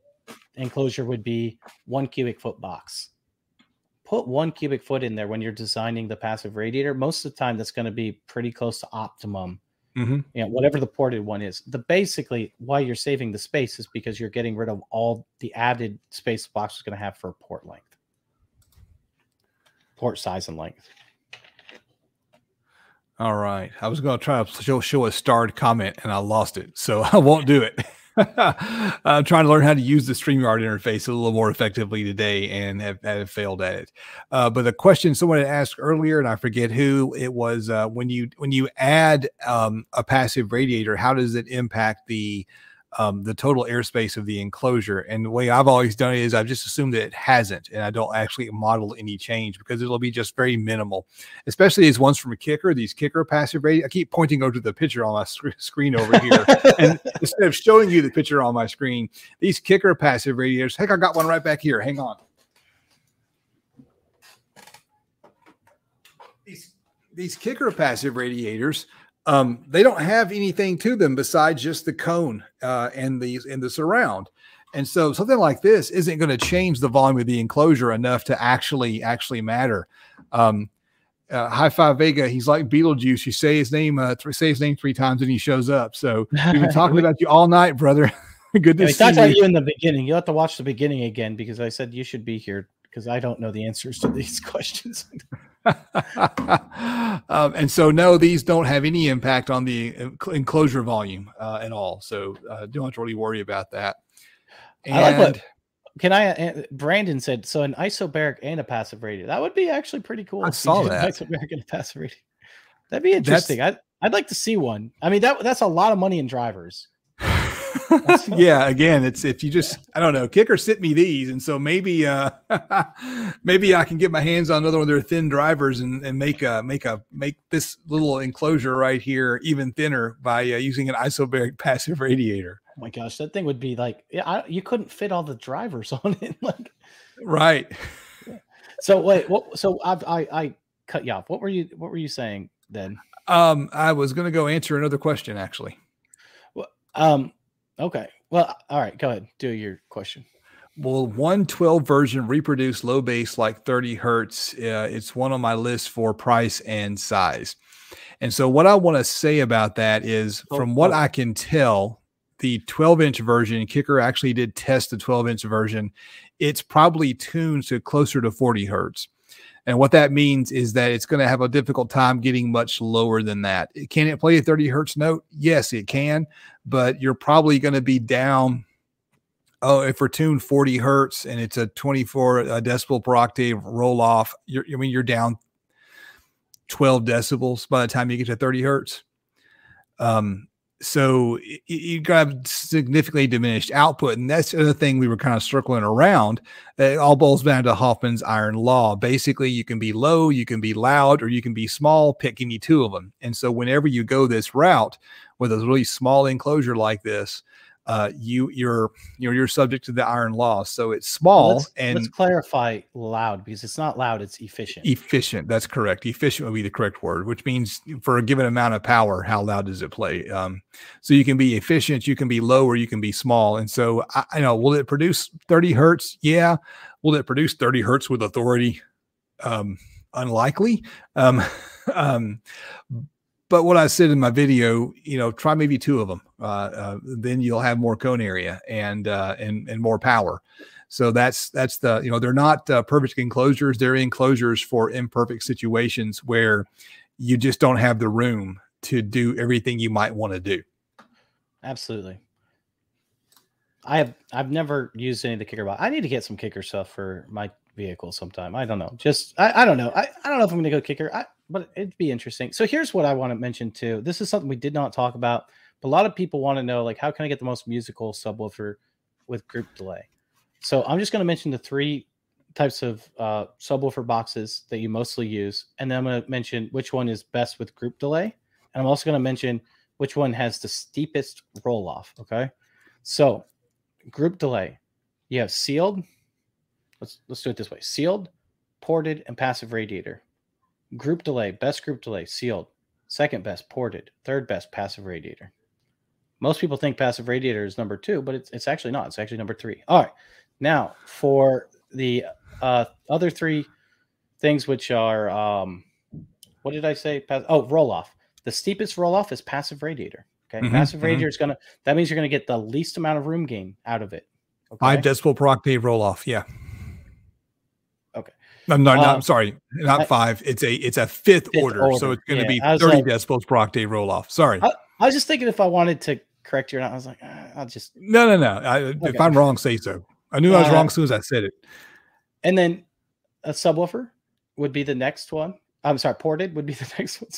enclosure would be one cubic foot box. Put one cubic foot in there when you're designing the passive radiator. Most of the time, that's going to be pretty close to optimum. Mm-hmm. You know, whatever the ported one is. The basically why you're saving the space is because you're getting rid of all the added space the box is going to have for port length, port size and length. All right. I was going to try to show, show a starred comment and I lost it. So I won't do it. I'm trying to learn how to use the StreamYard interface a little more effectively today and have, have failed at it. Uh, but the question someone had asked earlier, and I forget who it was, uh, when you when you add um, a passive radiator, how does it impact the um, the total airspace of the enclosure. And the way I've always done it is I've just assumed that it hasn't, and I don't actually model any change because it'll be just very minimal. Especially as ones from a kicker, these kicker passive radiator. I keep pointing over to the picture on my sc- screen over here, and instead of showing you the picture on my screen, these kicker passive radiators. Heck, I got one right back here. Hang on. These these kicker passive radiators um, they don't have anything to them besides just the cone uh, and the and the surround. And so something like this isn't going to change the volume of the enclosure enough to actually actually matter. Um, uh, High Five Vega, he's like Beetlejuice. You say his name, uh, th- say his name three times, and he shows up. So we've been talking about you all night, brother. Good to yeah, see talked you. about you in the beginning. You have to watch the beginning again because I said you should be here because I don't know the answers to these questions. um, and so, no, these don't have any impact on the enclosure volume uh, at all. So, uh, don't have to really worry about that. And I like what, can I? Uh, Brandon said so an isobaric and a passive radiator. That would be actually pretty cool. I saw that isobaric and a passive radiator. That'd be interesting. I'd, I'd like to see one. I mean, that that's a lot of money in drivers. yeah, again, it's if you just I don't know, kicker sent me these, and so maybe uh maybe I can get my hands on another one of their thin drivers and, and make a make a make this little enclosure right here even thinner by uh, using an isobaric passive radiator. Oh my gosh, that thing would be like yeah, I, you couldn't fit all the drivers on it, like right. So wait, what? So I, I I cut you off. What were you What were you saying then? Um, I was going to go answer another question actually. Well, um, Okay. Well, all right. Go ahead. Do your question. Well, 112 version reproduce low bass like 30 hertz? Uh, it's one on my list for price and size. And so, what I want to say about that is, oh, from what oh. I can tell, the 12 inch version, Kicker actually did test the 12 inch version. It's probably tuned to closer to 40 hertz. And what that means is that it's going to have a difficult time getting much lower than that. Can it play a 30 hertz note? Yes, it can, but you're probably going to be down. Oh, if we're tuned 40 hertz and it's a 24 uh, decibel per octave roll off, I mean, you're down 12 decibels by the time you get to 30 hertz. Um, so you got significantly diminished output, and that's the thing we were kind of circling around. It all boils down to Hofmann's iron law. Basically, you can be low, you can be loud, or you can be small. Pick any two of them. And so, whenever you go this route with a really small enclosure like this, uh, you you're you're you're subject to the iron law. So it's small let's, and let's clarify loud because it's not loud; it's efficient. Efficient. That's correct. Efficient would be the correct word, which means for a given amount of power, how loud does it play? Um, so you can be efficient, you can be low, or you can be small. And so I, I know, will it produce 30 hertz? Yeah. Will it produce 30 hertz with authority? Um, unlikely. Um, um, but what I said in my video, you know, try maybe two of them. Uh, uh, then you'll have more cone area and uh, and and more power. So that's that's the you know they're not uh, perfect enclosures. They're enclosures for imperfect situations where you just don't have the room to do everything you might want to do. Absolutely. I have I've never used any of the kicker box. I need to get some kicker stuff for my vehicle sometime. I don't know. Just I, I don't know. I, I don't know if I'm gonna go kicker. I, but it'd be interesting. So here's what I want to mention too. This is something we did not talk about, but a lot of people want to know like how can I get the most musical subwoofer with group delay? So I'm just going to mention the three types of uh, subwoofer boxes that you mostly use, and then I'm going to mention which one is best with group delay, and I'm also going to mention which one has the steepest roll off. Okay, so group delay, you have sealed. Let's let's do it this way: sealed, ported, and passive radiator. Group delay, best group delay, sealed. Second best, ported. Third best, passive radiator. Most people think passive radiator is number two, but it's, it's actually not. It's actually number three. All right. Now, for the uh, other three things, which are, um, what did I say? oh, roll off. The steepest roll off is passive radiator. Okay. Mm-hmm, passive mm-hmm. radiator is going to, that means you're going to get the least amount of room gain out of it. Okay? Five decibel per octave roll off. Yeah. I'm not, I'm sorry, not I, five. It's a it's a fifth, fifth order, order, so it's going to yeah, be 30 like, decibels per octave roll off. Sorry, I, I, was just thinking if I wanted to correct you or not. I was like, ah, I'll just no, no, no. I, okay. If I'm wrong, say so. I knew uh, I was wrong as soon as I said it. And then a subwoofer would be the next one. I'm sorry, ported would be the next one.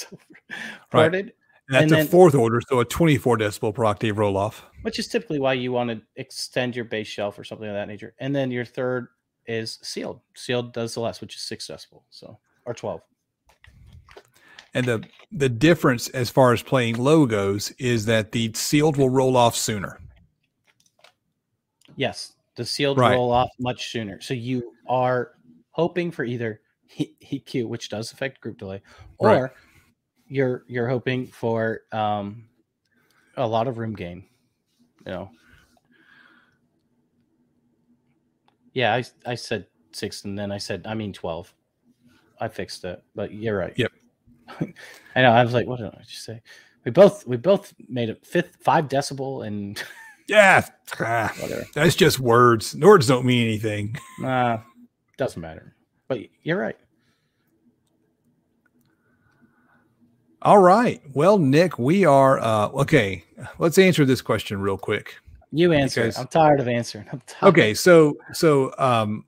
ported. Right. And that's and a then, fourth order, so a 24 decibel per octave roll off. Which is typically why you want to extend your bass shelf or something of that nature. And then your third is sealed. Sealed does the less, which is six decibel. So or twelve. And the the difference as far as playing low goes is that the sealed will roll off sooner. Yes, the sealed right. roll off much sooner. So you are hoping for either heat Q, which does affect group delay, or right. you're you're hoping for um, a lot of room gain. You know, Yeah, I I said six, and then I said I mean twelve. I fixed it, but you're right. Yep. I know. I was like, what did I just say? We both we both made it fifth five decibel and yeah, ah, whatever. That's just words. Words don't mean anything. Nah, doesn't matter. But you're right. All right. Well, Nick, we are uh okay. Let's answer this question real quick. You answer. Because, I'm tired of answering. Okay, so so um,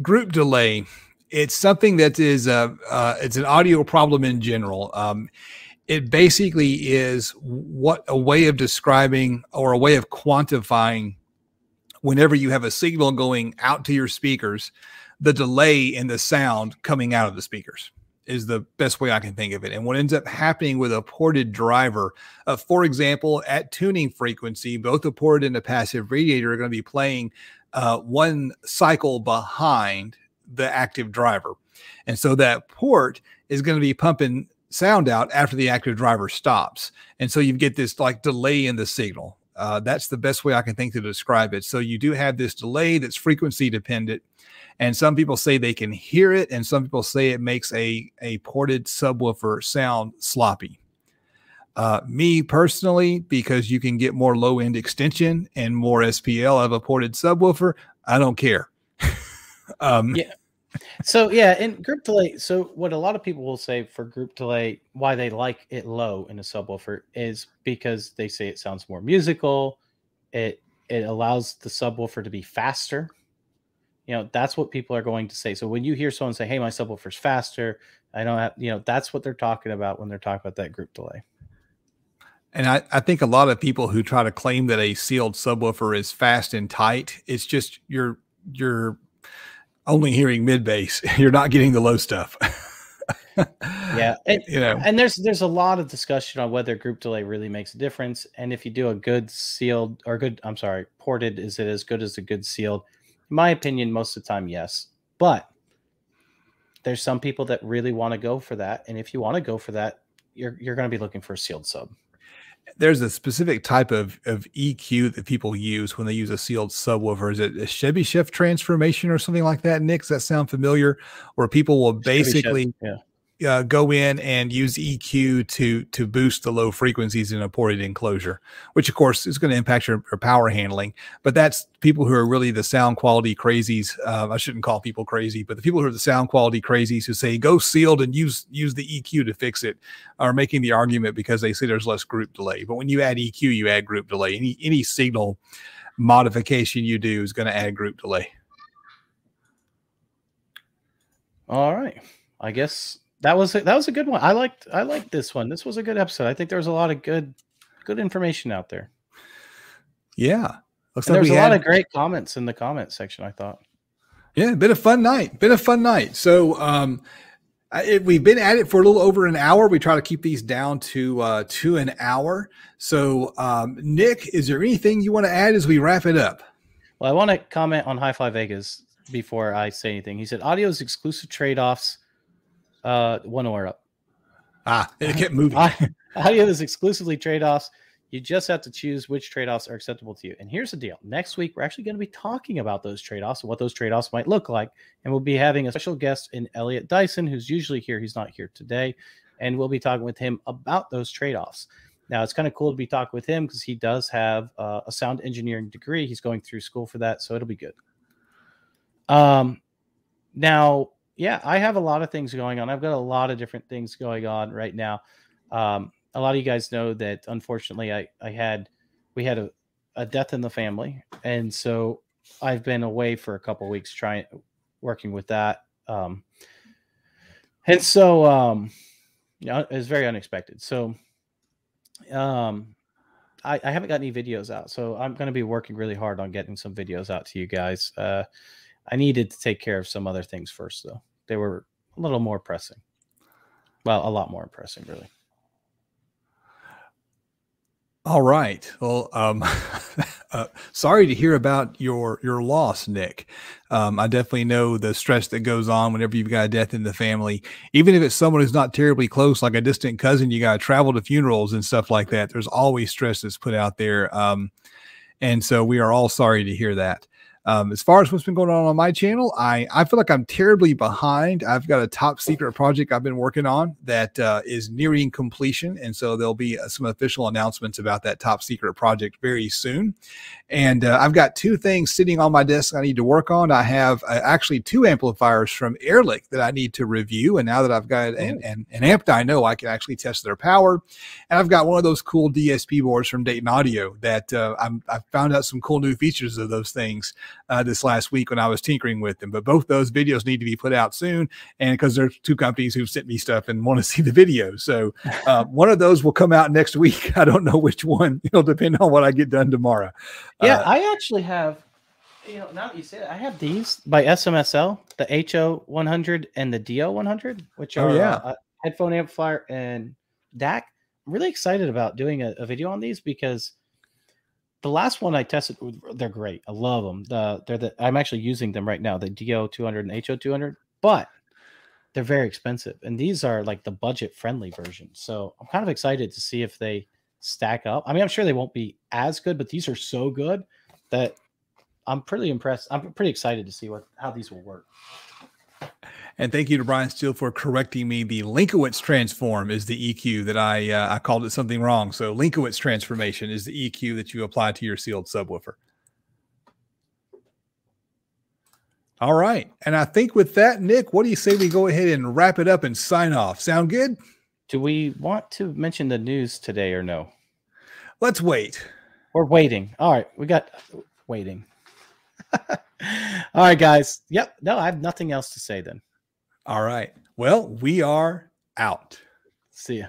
group delay. It's something that is a uh, it's an audio problem in general. Um, it basically is what a way of describing or a way of quantifying whenever you have a signal going out to your speakers, the delay in the sound coming out of the speakers is the best way I can think of it. And what ends up happening with a ported driver, uh, for example, at tuning frequency, both the ported and the passive radiator are going to be playing uh, one cycle behind the active driver. And so that port is going to be pumping sound out after the active driver stops. And so you get this like delay in the signal. Uh, that's the best way I can think to describe it. So you do have this delay that's frequency dependent and some people say they can hear it, and some people say it makes a, a ported subwoofer sound sloppy. Uh, me personally, because you can get more low end extension and more SPL out of a ported subwoofer, I don't care. um, yeah. So yeah, and group delay. So what a lot of people will say for group delay, why they like it low in a subwoofer is because they say it sounds more musical. It it allows the subwoofer to be faster you know, that's what people are going to say. So when you hear someone say, "Hey, my subwoofer's faster," I don't have, you know, that's what they're talking about when they're talking about that group delay. And I, I think a lot of people who try to claim that a sealed subwoofer is fast and tight, it's just you're you're only hearing mid bass. You're not getting the low stuff. yeah, and, you know, and there's there's a lot of discussion on whether group delay really makes a difference, and if you do a good sealed or good, I'm sorry, ported, is it as good as a good sealed? My opinion, most of the time, yes. But there's some people that really want to go for that, and if you want to go for that, you're you're going to be looking for a sealed sub there's a specific type of, of EQ that people use when they use a sealed subwoofer. Is it a Chevy shift transformation or something like that, Nick? Does that sound familiar? Where people will basically yeah uh, go in and use EQ to to boost the low frequencies in a ported enclosure, which of course is going to impact your, your, power handling. But that's people who are really the sound quality crazies. Uh, I shouldn't call people crazy, but the people who are the sound quality crazies who say go sealed and use use the EQ to fix it are making the argument because they say there's less group delay. But when you add EQ, you add group delay. Any any signal modification you do is going to add group delay. All right. I guess that was a, that was a good one. I liked I liked this one. This was a good episode. I think there was a lot of good good information out there. Yeah, looks like there was a had... lot of great comments in the comment section. I thought. Yeah, been a fun night. Been a fun night. So um, it, we've been at it for a little over an hour. We try to keep these down to uh, to an hour. So um, Nick, is there anything you want to add as we wrap it up? Well, I want to comment on High Five Vegas before I say anything. He said audio's exclusive trade offs uh, one or up. Ah, it kept moving. Audio is exclusively trade offs. You just have to choose which trade offs are acceptable to you. And here's the deal next week, we're actually going to be talking about those trade offs and what those trade offs might look like. And we'll be having a special guest in Elliot Dyson, who's usually here. He's not here today. And we'll be talking with him about those trade offs. Now, it's kind of cool to be talking with him because he does have uh, a sound engineering degree. He's going through school for that. So it'll be good. Um, now, yeah, I have a lot of things going on. I've got a lot of different things going on right now. Um, a lot of you guys know that unfortunately I, I had we had a, a death in the family. And so I've been away for a couple weeks trying working with that. Um, and so um, you know, it was very unexpected. So um I, I haven't got any videos out, so I'm going to be working really hard on getting some videos out to you guys. Uh, I needed to take care of some other things first, though. They were a little more pressing. Well, a lot more pressing, really. All right. Well, um, uh, sorry to hear about your your loss, Nick. Um, I definitely know the stress that goes on whenever you've got a death in the family. Even if it's someone who's not terribly close, like a distant cousin, you got to travel to funerals and stuff like that. There's always stress that's put out there, um, and so we are all sorry to hear that. Um, as far as what's been going on on my channel, I, I feel like I'm terribly behind. I've got a top secret project I've been working on that uh, is nearing completion. And so there'll be uh, some official announcements about that top secret project very soon. And uh, I've got two things sitting on my desk I need to work on. I have uh, actually two amplifiers from Airlick that I need to review. And now that I've got an, oh. an, an amp that I know, I can actually test their power. And I've got one of those cool DSP boards from Dayton Audio that uh, I'm, I found out some cool new features of those things uh, this last week when I was tinkering with them. But both those videos need to be put out soon, and because there's two companies who've sent me stuff and want to see the video, so uh, one of those will come out next week. I don't know which one. It'll depend on what I get done tomorrow. Yeah, uh, I actually have. You know, now that you say it, I have these by SMSL, the HO 100 and the DO 100, which oh, are oh, yeah. Uh, headphone amplifier and DAC. I'm really excited about doing a, a video on these because the last one I tested, they're great. I love them. The they're the I'm actually using them right now, the DO 200 and HO 200, but they're very expensive, and these are like the budget friendly version. So I'm kind of excited to see if they stack up. I mean, I'm sure they won't be as good, but these are so good that I'm pretty impressed. I'm pretty excited to see what how these will work. And thank you to Brian Steele for correcting me. The Linkwitz transform is the EQ that I uh, I called it something wrong. So Linkwitz transformation is the EQ that you apply to your sealed subwoofer. All right. And I think with that, Nick, what do you say we go ahead and wrap it up and sign off? Sound good? Do we want to mention the news today or no? Let's wait. We're waiting. All right. We got waiting. All right, guys. Yep. No, I have nothing else to say then. All right. Well, we are out. See ya.